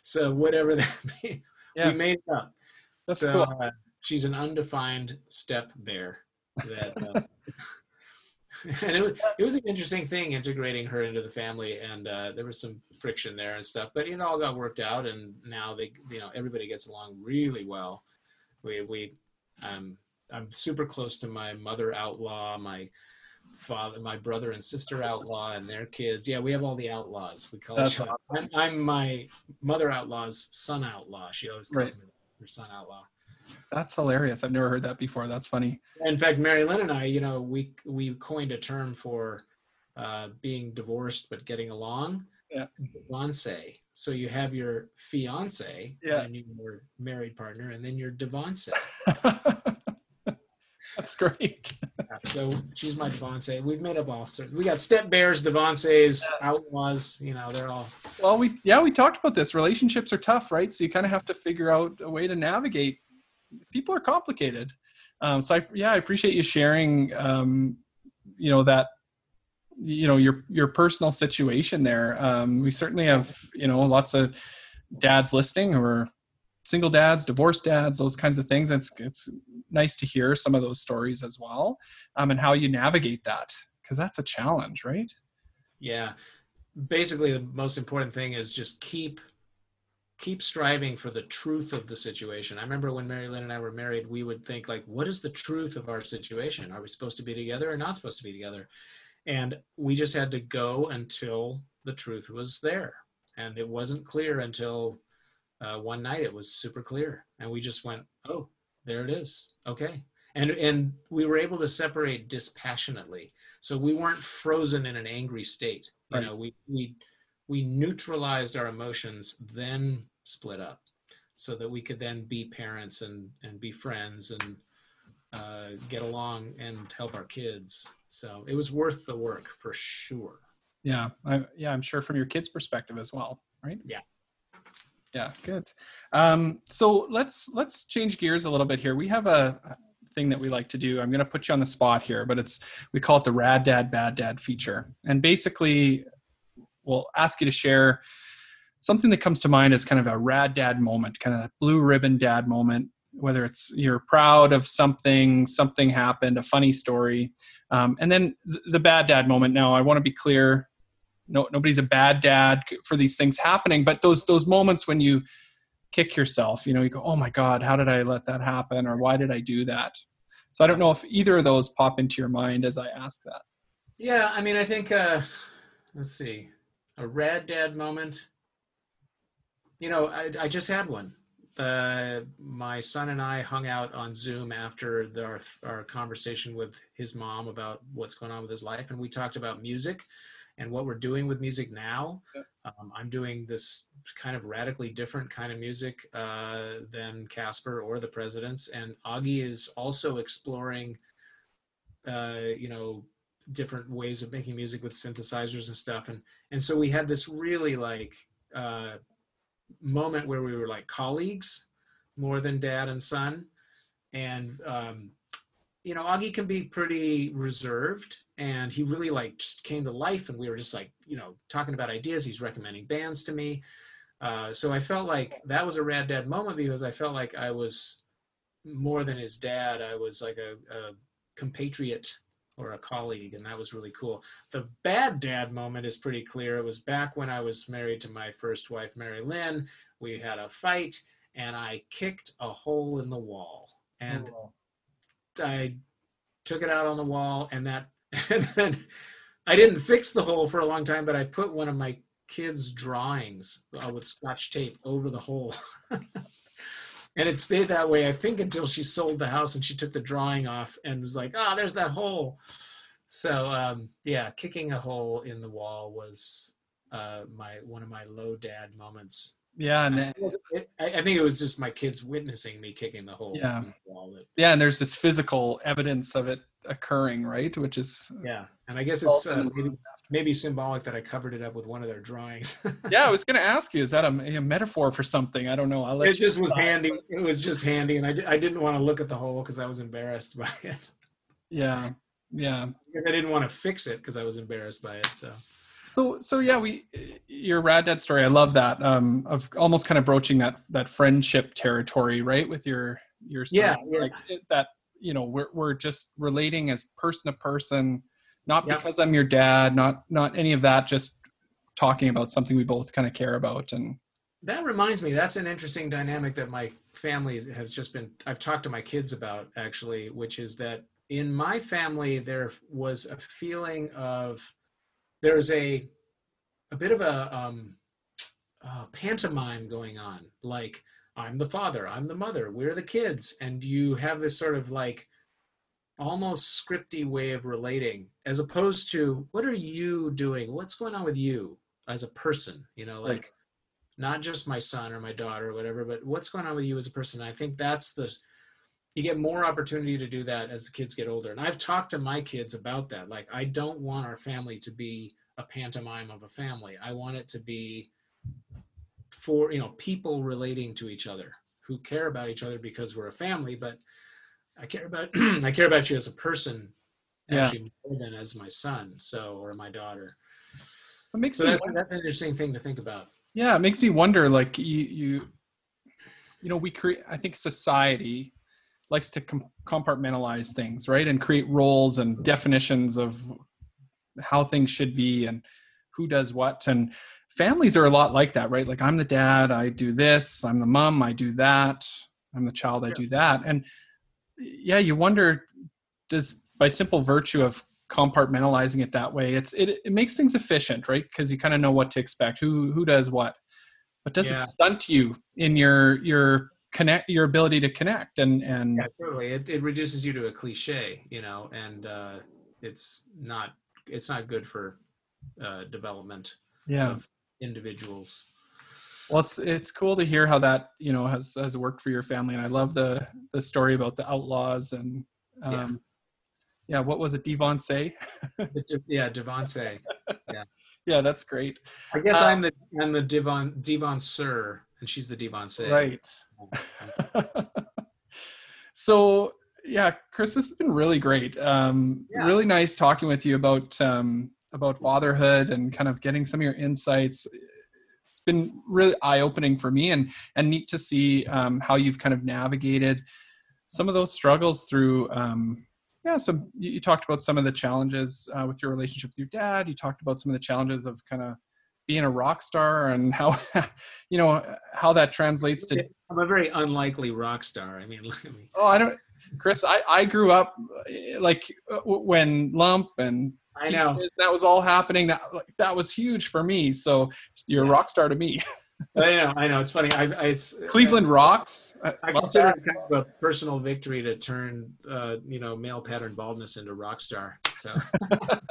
so whatever that means, Yeah. we made it up. That's so cool. uh, she's an undefined step bear. That, uh, and it was, it was an interesting thing integrating her into the family, and uh, there was some friction there and stuff. But it all got worked out, and now they, you know, everybody gets along really well. We we um, I'm super close to my mother outlaw, my father, my brother and sister outlaw, and their kids. Yeah, we have all the outlaws. We call That's each other. I'm, I'm my mother outlaw's son outlaw. She always calls me her son outlaw. That's hilarious. I've never heard that before. That's funny. In fact, Mary Lynn and I, you know, we we coined a term for uh, being divorced but getting along. Yeah. Divorce. So you have your fiance, Yeah. and your married partner, and then your divorce. That's great. So she's my divorce. We've made up all sorts. We got step bears, divorces, outlaws. You know, they're all. Well, we yeah we talked about this. Relationships are tough, right? So you kind of have to figure out a way to navigate. People are complicated. Um, so I yeah I appreciate you sharing. Um, you know that you know your your personal situation there. Um, we certainly have you know lots of dads listening or single dads, divorced dads, those kinds of things. It's it's nice to hear some of those stories as well, um, and how you navigate that because that's a challenge, right? Yeah. Basically, the most important thing is just keep keep striving for the truth of the situation. I remember when Mary Lynn and I were married, we would think like, what is the truth of our situation? Are we supposed to be together or not supposed to be together? And we just had to go until the truth was there. And it wasn't clear until uh, one night it was super clear. And we just went, oh, there it is. Okay. And, and we were able to separate dispassionately. So we weren't frozen in an angry state. You Right. know, we, we, we neutralized our emotions, then split up so that we could then be parents and, and be friends and uh, get along and help our kids. So it was worth the work for sure. Yeah, I, yeah, I'm sure from your kids' perspective as well, right? Yeah. Yeah, good. Um, so let's let's change gears a little bit here. We have a, a thing that we like to do. I'm going to put you on the spot here, but it's we call it the Rad Dad Bad Dad feature, and basically, we'll ask you to share something that comes to mind is kind of a rad dad moment, kind of a blue ribbon dad moment. Whether it's you're proud of something, something happened, a funny story, um, and then th- the bad dad moment. Now, I want to be clear no nobody's a bad dad for these things happening but those those moments when you kick yourself you know you go oh my god how did i let that happen or why did i do that so i don't know if either of those pop into your mind as i ask that Yeah, I mean, I think, uh, let's see, a rad dad moment. You know, I, I just had one. Uh, my son and I hung out on Zoom after the, our, our conversation with his mom about what's going on with his life, and we talked about music and what we're doing with music now. Um, I'm doing this kind of radically different kind of music uh, than Caspar or the Presidents, and Augie is also exploring, uh, you know, different ways of making music with synthesizers and stuff and and so we had this really like uh moment where we were like colleagues more than dad and son. And um you know augie can be pretty reserved and he really like just came to life and we were just like you know talking about ideas. He's recommending bands to me. Uh so i felt like that was a rad dad moment because i felt like i was more than his dad i was like a, a compatriot or a colleague, and that was really cool. The bad dad moment is pretty clear. It was back when I was married to my first wife, Mary Lynn. We had a fight, and I kicked a hole in the wall, and I took it out on the wall, and that, and then I didn't fix the hole for a long time, but I put one of my kids' drawings uh, with scotch tape over the hole. and it stayed that way, I think, until she sold the house and she took the drawing off and was like, "Ah, there's that hole." So um, yeah, kicking a hole in the wall was uh, my one of my low dad moments. yeah and then, It I, I think it was just my kids witnessing me kicking the hole Yeah. in the wall. that- yeah and there's this physical evidence of it occurring right which is yeah, and I guess it's uh, maybe maybe symbolic that I covered it up with one of their drawings. yeah, I was going to ask you, is that a, a, metaphor for something? I don't know. I'll let it just was handy. It was just handy, and I, I didn't want to look at the hole because I was embarrassed by it. Yeah, yeah. I didn't want to fix it because I was embarrassed by it. So So, so yeah, we your rad dad story. I love that um, of almost kind of broaching that that friendship territory, right, with your your son. Yeah, yeah. like that. You know, we're we're just relating as person to person, not Yeah. because I'm your dad, not not any of that. Just talking about something we both kind of care about, and that reminds me. That's an interesting dynamic that my family has just been. I've talked to my kids about actually, which is that in my family there was a feeling of there's a a bit of a um, uh, pantomime going on, like I'm the father, I'm the mother, we're the kids, and you have this sort of like almost scripty way of relating, as opposed to what are you doing? What's going on with you as a person? You know, like Right. not just my son or my daughter or whatever, but what's going on with you as a person? I think that's the you get more opportunity to do that as the kids get older. And I've talked to my kids about that. Like, I don't want our family to be a pantomime of a family. I want it to be for, you know, people relating to each other who care about each other because we're a family, but I care about I care about you as a person Yeah. actually more than as my son, so or my daughter. it makes So that's that's an interesting thing to think about. yeah it makes me wonder like you you you know we create i think society likes to com- compartmentalize things right and create roles and definitions of how things should be and who does what and families are a lot like that right like i'm the dad i do this i'm the mom i do that i'm the child i do that and yeah you wonder does by simple virtue of compartmentalizing it that way it's it, it makes things efficient right because you kind of know what to expect who who does what but does Yeah. it stunt you in your your connect your ability to connect and and Yeah, totally. It, it reduces you to a cliche, you know, and uh, it's not it's not good for uh, development yeah of individuals. Well it's it's cool to hear how that you know has has worked for your family and i love the the story about the outlaws and um Yeah. yeah, what was it devon say yeah, Devonse. yeah Yeah, that's great I guess Uh, I'm the I'm the Devon Devon Sir, and she's the Devonse. right so yeah chris this has been really great um Yeah. really nice talking with you about um about fatherhood and kind of getting some of your insights it's been really eye-opening for me and and neat to see um how you've kind of navigated some of those struggles through um yeah some you, talked about some of the challenges uh, with your relationship with your dad you talked about some of the challenges of kind of being a rock star and how you know how that translates to I'm a very unlikely rock star. I mean, look at me. Oh, I don't, Chris. I I grew up uh, like uh, when Lump and I know. that was all happening. That like, that was huge for me. So you're a rock star to me. I know. I know. It's funny. I, I it's Cleveland rocks. I, I consider it kind of a personal victory to turn, uh, you know, male pattern baldness into rock star. So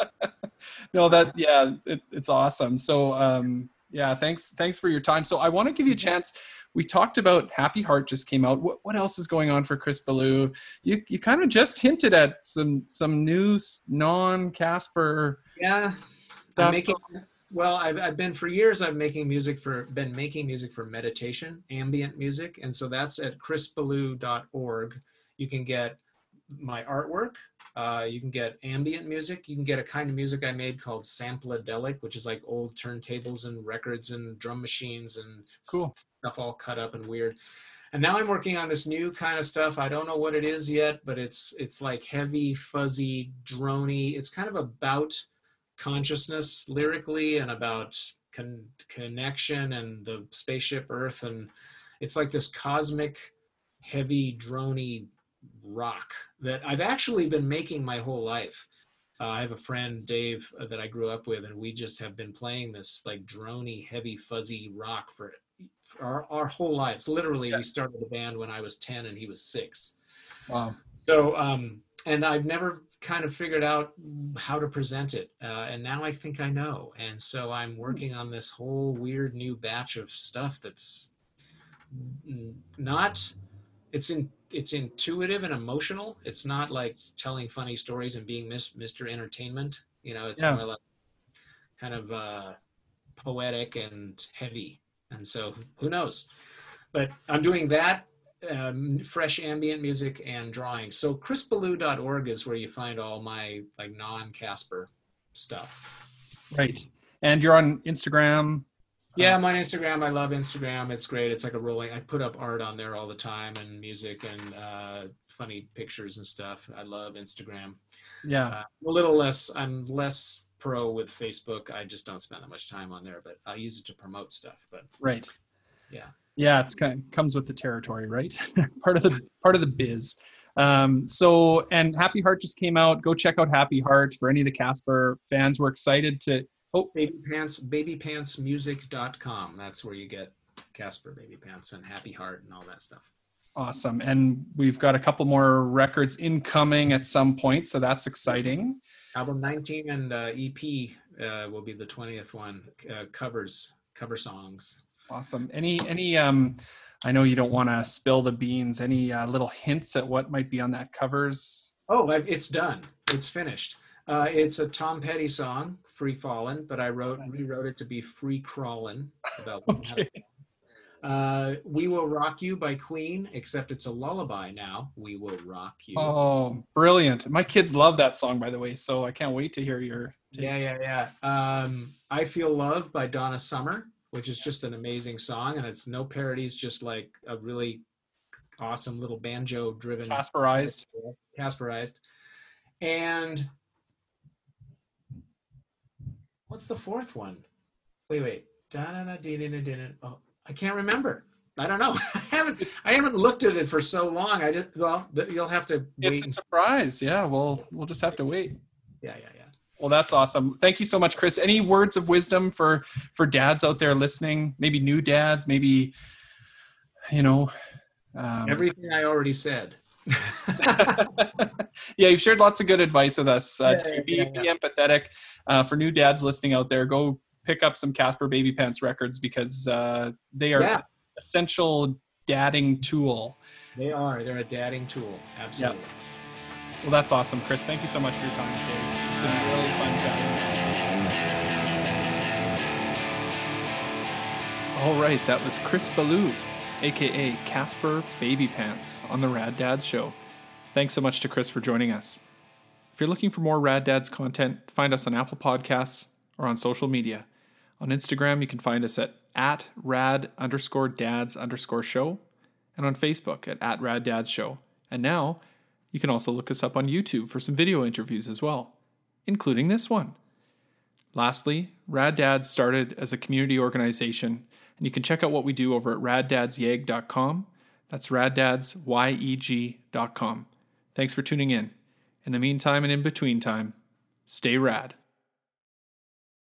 no, that yeah, it, it's awesome. So um, yeah, thanks thanks for your time. So I want to give you a chance. We talked about Happy Heart just came out. What what else is going on for Chris Ballew? You you kind of just hinted at some some new non Caspar yeah. I'm making. Well, I've, I've been for years. I've making music for been making music for meditation, ambient music, and so that's at chrisballew.org. You can get my artwork. Uh, you can get ambient music. You can get a kind of music I made called sampledelic, which is like old turntables and records and drum machines and Cool. stuff all cut up and weird. And now I'm working on this new kind of stuff. I don't know what it is yet, but it's it's like heavy, fuzzy, drony. It's kind of about consciousness lyrically and about con- connection and the spaceship Earth, and it's like this cosmic, heavy, drony rock that I've actually been making my whole life. Uh, I have a friend, Dave, uh, that I grew up with, and we just have been playing this like drony, heavy, fuzzy rock for, for our, our whole lives. Literally, we started the band when I was 10 and he was six. Wow. So, um, and I've never kind of figured out how to present it. Uh, and now I think I know. And so I'm working on this whole weird new batch of stuff that's not, it's in, it's intuitive and emotional. It's not like telling funny stories and being mis- Mr. Entertainment. You know, it's Yeah. more like kind of uh, poetic and heavy. And so who knows? But I'm doing that um, fresh ambient music and drawing. So chrisballew.org is where you find all my like non-Caspar stuff. Right. And you're on Instagram. Yeah, my Instagram. I love Instagram. It's great. It's like a rolling. I put up art on there all the time and music and uh, funny pictures and stuff. I love Instagram. Yeah. Uh, a little less. I'm less pro with Facebook. I just don't spend that much time on there, but I use it to promote stuff. But Right. yeah, Yeah, it's kind of comes with the territory, right? part of the part of the biz. Um, so and Happy Heart just came out. Go check out Happy Heart for any of the Caspar fans. We're excited to. Oh, baby pants, babypantsmusic.com. That's where you get Caspar Babypants and Happy Heart and all that stuff. awesome! And we've got a couple more records incoming at some point, so that's exciting. Album 19 and uh, EP uh, will be the 20th one. Uh, covers, cover songs. Awesome. Any any um, I know you don't want to spill the beans. Any uh, little hints at what might be on that covers? Oh, it's done. It's finished. Uh, it's a Tom Petty song, "Free Fallin'," but I wrote rewrote it to be "Free Crawlin'." About Okay. uh, "We Will Rock You" by Queen, except it's a lullaby now. "We Will Rock You." Oh, brilliant! My kids love that song, by the way. So I can't wait to hear your. Yeah, yeah, yeah. Um, "I Feel Love" by Donna Summer, which is just an amazing song, and it's no parodies, just like a really awesome little banjo-driven Casparized. Casparized. And what's the fourth one? Wait, wait. Da-da-da-dee-dee-dee-dee. Oh, I can't remember. I don't know. I haven't. I haven't looked at it for so long. I just. Well, you'll have to wait. It's a surprise. Yeah, well, we'll just have to wait. yeah, yeah, yeah. Well, that's awesome. Thank you so much, Chris. Any words of wisdom for for dads out there listening? Maybe new dads. Maybe you know. Um, Everything I already said. yeah, you've shared lots of good advice with us. Uh, Yeah, to be, yeah, be empathetic. Uh, for new dads listening out there, go pick up some Caspar Babypants records because uh, they are Yeah. essential dadding tool. they are. They're a dadding tool. Absolutely. Well, that's awesome, Chris. Thank you so much for your time today. It's been really fun chatting. All right, that was Chris Ballew, aka Casper Baby Pants, on the Rad Dads Show. Thanks so much to Chris for joining us. If you're looking for more Rad Dads content, find us on Apple Podcasts or on social media. On Instagram, you can find us at, at rad underscore dads underscore show and on Facebook at, at rad dads show. And now you can also look us up on YouTube for some video interviews as well, including this one. Lastly, Rad Dads started as a community organization, and you can check out what we do over at raddadsyeg.com. That's raddadsyeg.com. Thanks for tuning in. In the meantime and in between time, stay rad.